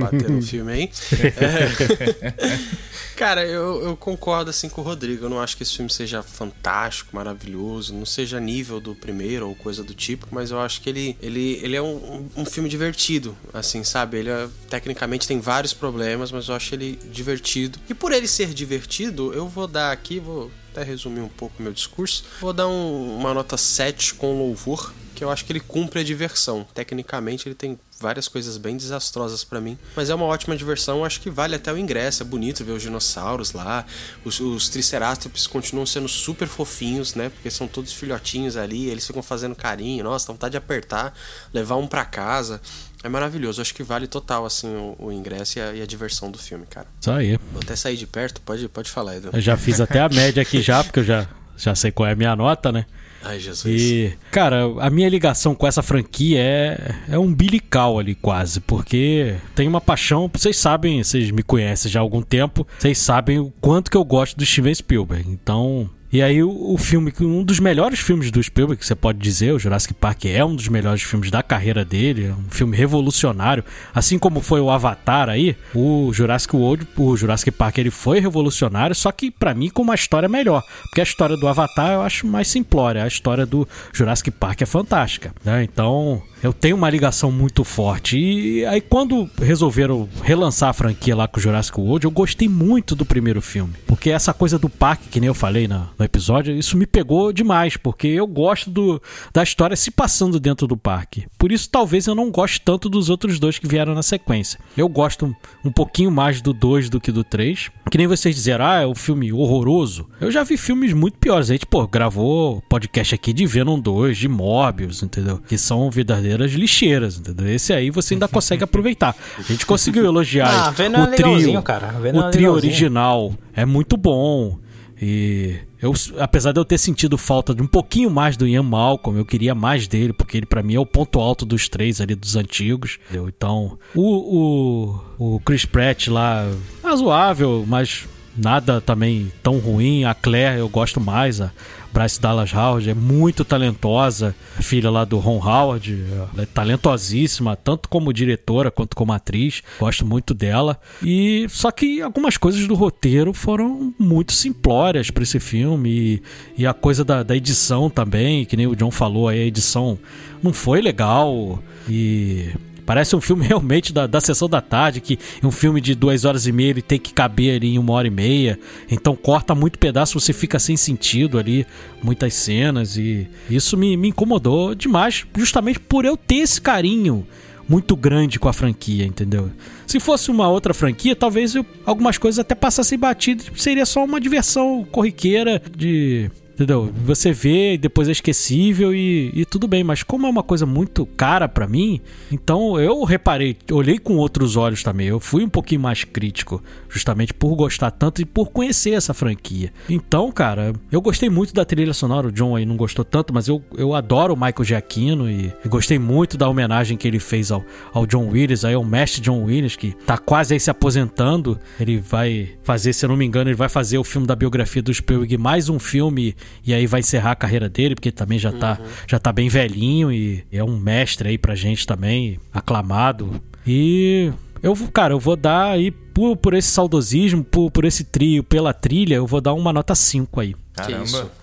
bater no <laughs> filme aí. É. <laughs> Cara, eu, eu concordo assim com o Rodrigo. Eu não acho que esse filme seja fantástico, maravilhoso, não seja nível do primeiro ou coisa do tipo, mas eu acho que ele, ele, ele é um, um filme divertido, assim, sabe? Ele é- tecnicamente tem vários problemas, mas eu acho ele divertido. E por ele ser divertido, eu vou dar aqui, vou até resumir um pouco o meu discurso, vou dar um- uma nota 7 com louvor, que eu acho que ele cumpre a diversão. Tecnicamente ele tem várias coisas bem desastrosas pra mim, mas é uma ótima diversão, acho que vale até o ingresso, é bonito ver os dinossauros lá, os, os triceratops continuam sendo super fofinhos, né, porque são todos filhotinhos ali, eles ficam fazendo carinho, nossa, dá vontade de apertar, levar um pra casa, é maravilhoso, acho que vale total, assim, o, o ingresso e a, e a diversão do filme, cara. Só aí. Vou até sair de perto, pode, pode falar, Edu. Eu já fiz até a média aqui já, porque eu já, já sei qual é a minha nota, né? Ai, Jesus. E, cara, a minha ligação com essa franquia é, é umbilical ali, quase, porque tem uma paixão. Vocês sabem, vocês me conhecem já há algum tempo, vocês sabem o quanto que eu gosto do Steven Spielberg. Então, E aí o, o filme, um dos melhores filmes do Spielberg, que você pode dizer, o Jurassic Park é um dos melhores filmes da carreira dele, é um filme revolucionário, assim como foi o Avatar aí, o Jurassic World, o Jurassic Park ele foi revolucionário, só que para mim com uma história melhor, porque a história do Avatar eu acho mais simplória, a história do Jurassic Park é fantástica, né? Então, eu tenho uma ligação muito forte. E aí, quando resolveram relançar a franquia lá com o Jurassic World, eu gostei muito do primeiro filme. Porque essa coisa do parque, que nem eu falei no, no episódio, isso me pegou demais. Porque eu gosto do, da história se passando dentro do parque. Por isso, talvez eu não goste tanto dos outros dois que vieram na sequência. Eu gosto um, um pouquinho mais do 2 do que do 3. Que nem vocês disseram, ah, é um filme horroroso. Eu já vi filmes muito piores. A gente, pô, gravou podcast aqui de Venom 2, de Morbius, entendeu? Que são verdadeiros verdadeiras lixeiras, entendeu? Esse aí você ainda consegue aproveitar. A gente conseguiu elogiar ah, o é trio, cara. o é trio original é muito bom. E eu, apesar de eu ter sentido falta de um pouquinho mais do Ian Malcolm, eu queria mais dele, porque ele para mim é o ponto alto dos três ali dos antigos. Entendeu? Então, o, o, o Chris Pratt lá, razoável, mas nada também tão ruim. A Claire eu gosto mais, a, Bryce Dallas Howard é muito talentosa, filha lá do Ron Howard, é talentosíssima, tanto como diretora quanto como atriz. Gosto muito dela. E só que algumas coisas do roteiro foram muito simplórias para esse filme e, e a coisa da, da edição também, que nem o John falou, aí a edição não foi legal e Parece um filme <laughs> realmente da, da sessão da tarde, que um filme de duas horas e meia ele tem que caber ali em uma hora e meia. Então corta muito pedaço, você fica sem sentido ali, muitas cenas. E isso me, me incomodou demais, justamente por eu ter esse carinho muito grande com a franquia, entendeu? Se fosse uma outra franquia, talvez eu, algumas coisas até passassem batido, seria só uma diversão corriqueira de Entendeu? Você vê e depois é esquecível e, e, tudo bem, mas como é uma coisa muito cara para mim, então eu reparei, olhei com outros olhos também. Eu fui um pouquinho mais crítico, justamente por gostar tanto e por conhecer essa franquia. Então, cara, eu gostei muito da trilha sonora. O John aí não gostou tanto, mas eu, eu adoro o Michael Giacchino e, e gostei muito da homenagem que ele fez ao, ao John Williams, aí ao mestre John Williams, que tá quase aí se aposentando. Ele vai fazer, se eu não me engano, ele vai fazer o filme da biografia do Spielberg, mais um filme e aí vai encerrar a carreira dele, porque também já tá, uhum. já tá bem velhinho e é um mestre aí pra gente também, aclamado. E eu, cara, eu vou dar aí por, por esse saudosismo, por, por esse trio, pela trilha, eu vou dar uma nota 5 aí. Caramba. <laughs>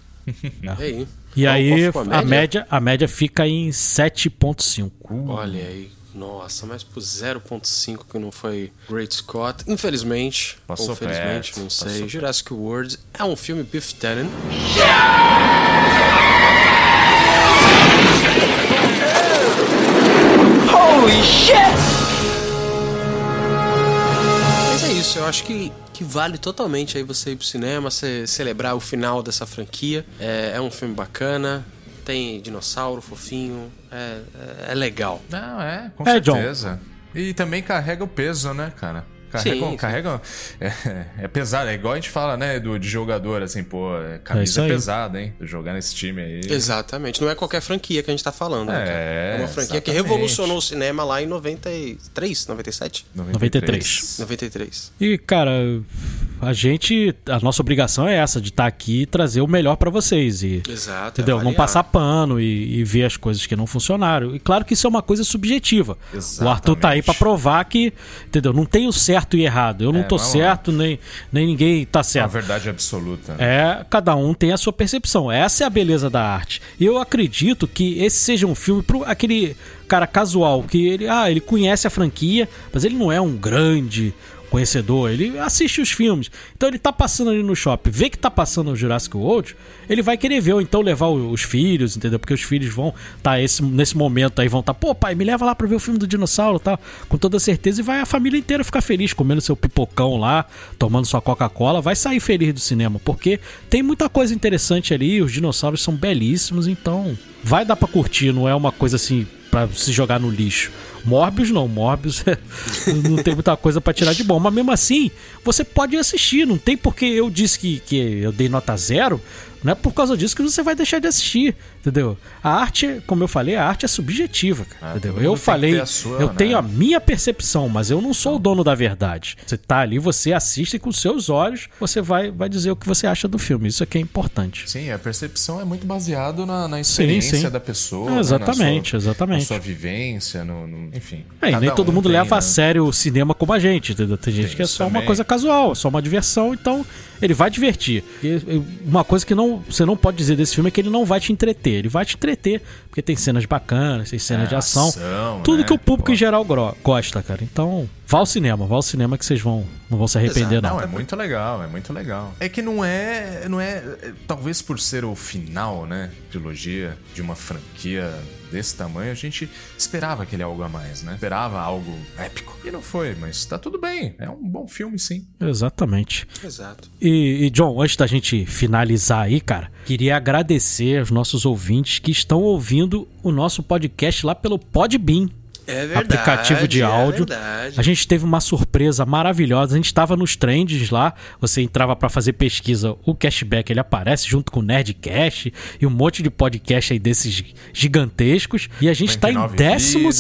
É. E aí a média? a média? a média fica em 7.5. Olha aí. Nossa, mas por 0.5 que não foi Great Scott. Infelizmente, Passou ou felizmente, perto. não sei. Passou Jurassic World é um filme Biff Tannen. Holy shit! Mas é isso, eu acho que que vale totalmente aí você ir pro cinema, você celebrar o final dessa franquia. É, é um filme bacana, tem dinossauro fofinho, é, é, é legal. Não, é, com é, certeza. John. E também carrega o peso, né, cara? Carrega, sim, carrega é, é, pesado, é igual a gente fala, né, do, de jogador, assim, pô, é, camisa é pesada, hein? Jogar nesse time aí. Exatamente, não é qualquer franquia que a gente tá falando, né, é, é uma franquia exatamente. que revolucionou o cinema lá em 93, 97? 93. 93. E, cara, a gente, a nossa obrigação é essa, de estar tá aqui e trazer o melhor para vocês. E, Exato. Entendeu? Não passar pano e, e, ver as coisas que não funcionaram. E claro que isso é uma coisa subjetiva. Exatamente. O Arthur tá aí para provar que, entendeu? Não tem o certo e errado. Eu não é, tô certo, nem, nem ninguém tá certo. A verdade absoluta. Né? É, cada um tem a sua percepção. Essa é a beleza da arte. E eu acredito que esse seja um filme pro aquele cara casual que ele, ah, ele conhece a franquia, mas ele não é um grande conhecedor, ele assiste os filmes. Então ele tá passando ali no shopping, vê que tá passando o Jurassic World, ele vai querer ver, ou então levar os filhos, entendeu? Porque os filhos vão tá esse, nesse momento aí, vão tá, pô, pai, me leva lá pra ver o filme do dinossauro, tá? Com toda certeza, e vai a família inteira ficar feliz, comendo seu pipocão lá, tomando sua Coca-Cola, vai sair feliz do cinema, porque tem muita coisa interessante ali, os dinossauros são belíssimos, então vai dar pra curtir, não é uma coisa assim para se jogar no lixo. Morbius não, Morbius <laughs> não tem muita coisa para tirar de bom, mas mesmo assim, você pode assistir, não tem porque eu disse que, que eu dei nota zero, Não é por causa disso que você vai deixar de assistir, entendeu? A arte, como eu falei, a arte é subjetiva, cara, É, entendeu? todo Eu falei, a sua, eu né? tenho a minha percepção, mas eu não sou o dono da verdade. Você tá ali, você assiste e com seus olhos, você vai, vai dizer o que você acha do filme. Isso aqui é importante. Sim, a percepção é muito baseado na, na experiência sim. da pessoa. É, né? exatamente, na sua, exatamente. Na sua vivência, no, no- enfim. É, e nem todo um mundo tem, leva a né? sério o cinema como a gente, entendeu? Tem gente Tem que é só uma também. coisa casual, só uma diversão, então ele vai divertir. E, uma coisa que não, você não pode dizer desse filme é que ele não vai te entreter. Ele vai te entreter, porque tem cenas bacanas, tem cenas É, de ação. ação, tudo né? que o público Pô. em geral gosta, cara. Então, vá ao cinema, vá ao cinema que vocês vão, não vão se arrepender, não. Não, é muito legal, é muito legal. É que não é, não é, é, talvez por ser o final, né, trilogia de uma franquia desse tamanho, a gente esperava aquele algo a mais, né? Esperava algo épico. E não foi, mas tá tudo bem. É um bom filme, sim. Exatamente. Exato. E, e, John, antes da gente finalizar aí, cara, queria agradecer aos nossos ouvintes que estão ouvindo o nosso podcast lá pelo Podbean. É verdade. aplicativo de é áudio. verdade. A gente teve uma surpresa maravilhosa. A gente estava nos trends lá. Você entrava para fazer pesquisa, o cashback ele aparece junto com o Nerdcast e um monte de podcast aí desses gigantescos. E a gente está em 99 décimos.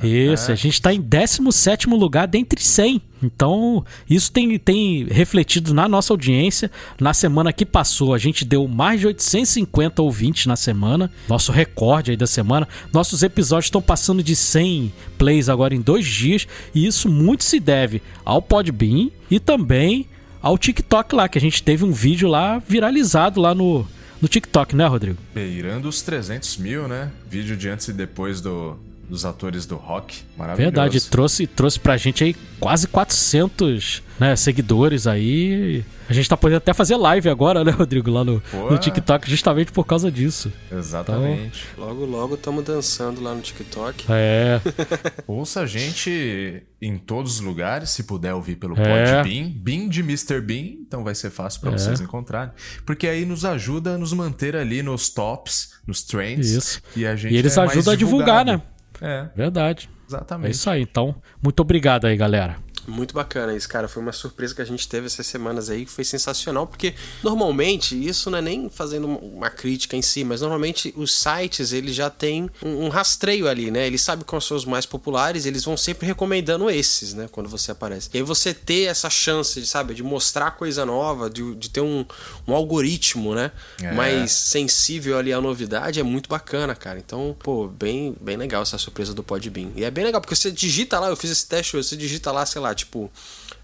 vidas. Isso, É. a gente está em 17 lugar dentre 100. Então, isso tem, tem refletido na nossa audiência. Na semana que passou, a gente deu mais de 850 ouvintes na semana. Nosso recorde aí da semana. Nossos episódios estão passando de 100 plays agora em dois dias. E isso muito se deve ao Podbean e também ao TikTok lá, que a gente teve um vídeo lá viralizado lá no, no TikTok, né, Rodrigo? Beirando os 300 mil, né? Vídeo de antes e depois do, dos atores do rock. Maravilhoso. Verdade, trouxe, trouxe pra gente aí quase 400 né, seguidores aí. A gente tá podendo até fazer live agora, né, Rodrigo, lá no, no TikTok, justamente por causa disso. Exatamente. Logo, logo estamos dançando lá no TikTok. É, <laughs> Ouça a gente em todos os lugares, se puder ouvir pelo É. Podbean. Bean de Mr. Bean, então vai ser fácil pra vocês encontrarem. Porque aí nos ajuda a nos manter ali nos tops, nos trends. Isso. E, a gente e eles é mais ajudam a divulgar, divulgado. né? É, Verdade. É exatamente. isso aí. Então, muito obrigado aí, galera. Muito bacana isso, cara. Foi uma surpresa que a gente teve essas semanas aí, que foi sensacional, porque normalmente, isso não é nem fazendo uma crítica em si, mas normalmente os sites, eles já têm um, um rastreio ali, né? Eles sabem quais são os mais populares, eles vão sempre recomendando esses, né? Quando você aparece. E aí você ter essa chance, de, sabe, de mostrar coisa nova, de, de ter um, um algoritmo, né? É. Mais sensível ali à novidade, é muito bacana, cara. Então, pô, bem, bem legal essa surpresa do Podbean. E é bem legal, porque você digita lá, eu fiz esse teste, você digita lá, sei lá, tipo,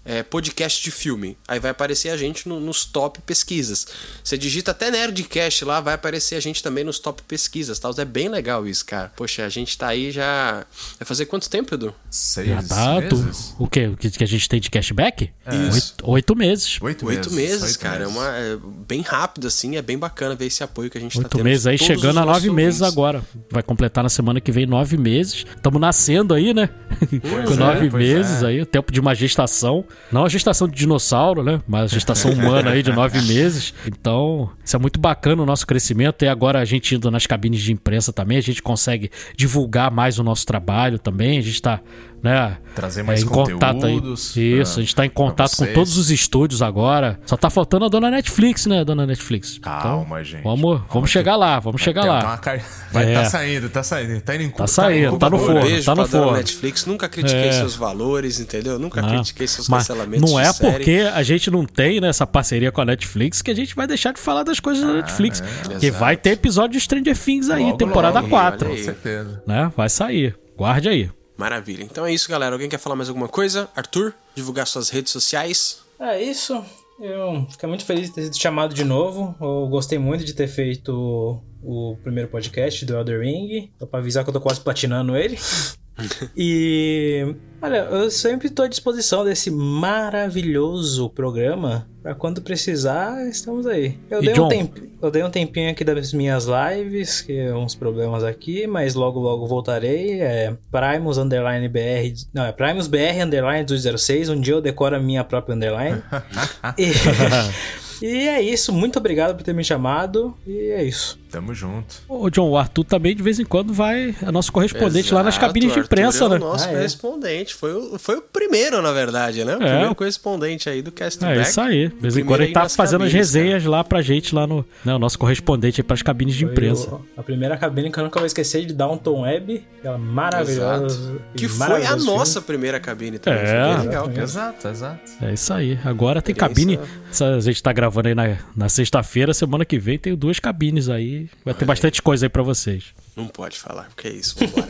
é, podcast de filme. Aí vai aparecer a gente no- nos top pesquisas. Você digita até Nerdcast lá, vai aparecer a gente também nos top pesquisas, tal. É bem legal isso, cara. Poxa, a gente tá aí já. Vai fazer quanto tempo, Edu? Seis Já tá. tu- meses? o quê? O que, que a gente tem de cashback? Isso. Oito, oito meses. Oito, Oito meses, oito cara. meses. É, uma, é bem rápido, assim. É bem bacana ver esse apoio que a gente tá Oito tendo. meses de aí, chegando a nove meses agora. Vai completar na semana que vem nove meses. Estamos nascendo aí, né? Com é, nove pois meses é. aí, o tempo de uma gestação. Não a gestação de dinossauro, né? Mas a gestação humana aí de nove meses. Então, isso é muito bacana o nosso crescimento. E agora a gente indo nas cabines de imprensa também, a gente consegue divulgar mais o nosso trabalho também. A gente tá, né? Trazer mais em contato aí. conteúdos Isso, pra- a gente tá em contato com todos os estúdios agora. Só tá faltando a dona Netflix, né, dona Netflix? Calma, gente. Vamos, vamos Calma chegar lá, vamos chegar lá. uma <laughs> Vai, É. tá saindo, tá saindo, tá indo em Tá saindo, tá no Um forno, beijo tá no forno. Netflix. Nunca critiquei É. seus valores, entendeu? Nunca Não, critiquei seus mas cancelamentos. Não de é série. porque a gente não tem né, essa parceria com a Netflix que a gente vai deixar de falar das coisas da Netflix. que Exato. vai ter episódio de Stranger Things aí, Logo, temporada logo, 4. olha Com certeza. Né? Vai sair. Guarde aí. Maravilha. Então é isso, galera. Alguém quer falar mais alguma coisa? Arthur, divulgar suas redes sociais. É isso. Eu fiquei muito feliz de ter sido chamado de novo. Eu gostei muito de ter feito o primeiro podcast do Elder Ring. Só pra avisar que eu tô quase platinando ele. E. Olha, eu sempre tô à disposição desse maravilhoso programa. Pra quando precisar, estamos aí. Eu dei, John? um temp... eu dei um tempinho aqui das minhas lives, que é uns problemas aqui, mas logo logo voltarei. É Primus Underline BR. Não, é Primus BR Underline 206. Um dia eu decoro a minha própria underline. <laughs> e, <laughs> E é isso, muito obrigado por ter me chamado. E é isso. Tamo junto. Ô, John, o Arthur também de vez em quando vai. É nosso correspondente lá nas Exato, cabines de imprensa, é né? o nosso Ah, é? correspondente. Foi, o, foi o primeiro, na verdade, né? O É. primeiro correspondente aí do Castback. É isso aí. De vez em quando ele tá fazendo as cabines, resenhas lá pra gente, lá no. Né, o nosso correspondente aí pras cabines de Foi imprensa. o- a primeira cabine que eu nunca vou esquecer de Downton Web. Aquela maravilhosa. Exato. Que foi a nossa primeira cabine também. É. Legal. Exato, exato. É isso aí. Agora tem Experiência- cabine. Essa- A gente tá gravando aí na, na sexta-feira, semana que vem tem duas cabines aí. Vai ter bastante coisa aí pra vocês. Não pode falar, porque é isso, vambora.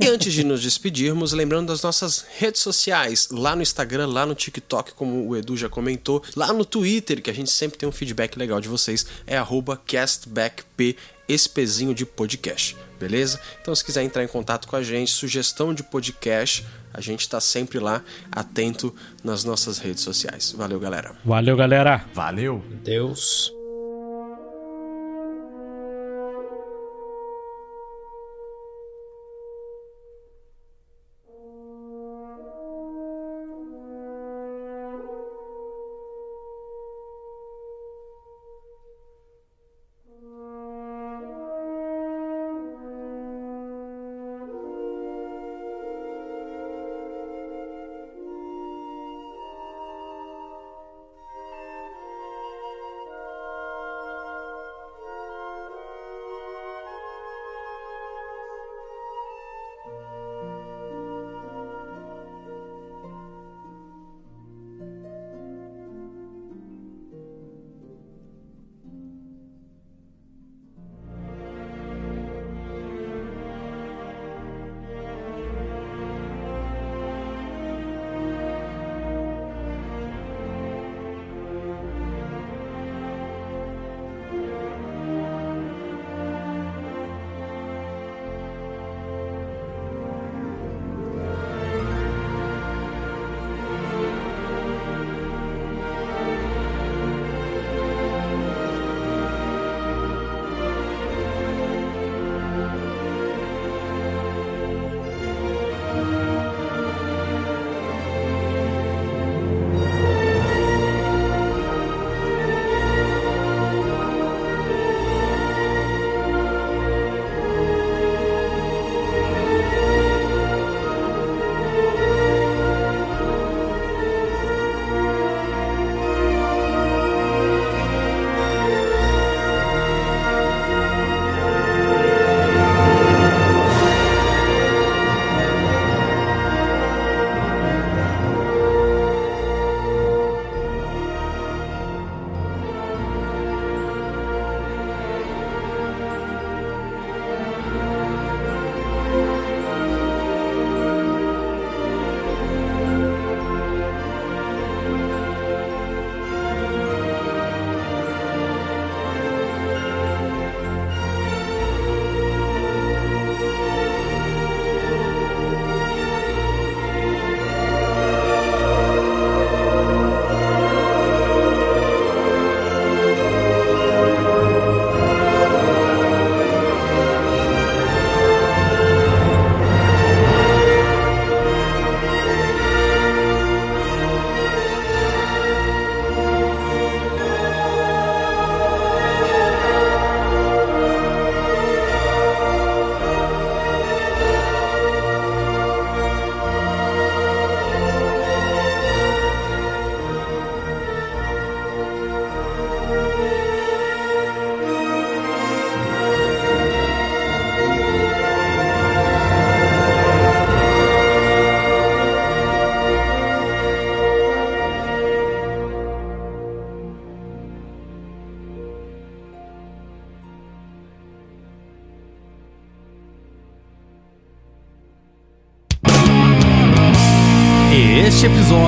e antes de nos despedirmos, lembrando das nossas redes sociais, lá no Instagram, lá no TikTok, como o Edu já comentou, lá no Twitter, que a gente sempre tem um feedback legal de vocês, é arroba castbackp, esse pezinho de podcast, beleza? Então se quiser entrar em contato com a gente, sugestão de podcast, a gente tá sempre lá, atento nas nossas redes sociais. Valeu, galera. Valeu, galera. Valeu. Deus.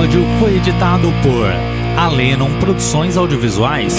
Episódio foi editado por Alenon Produções Audiovisuais.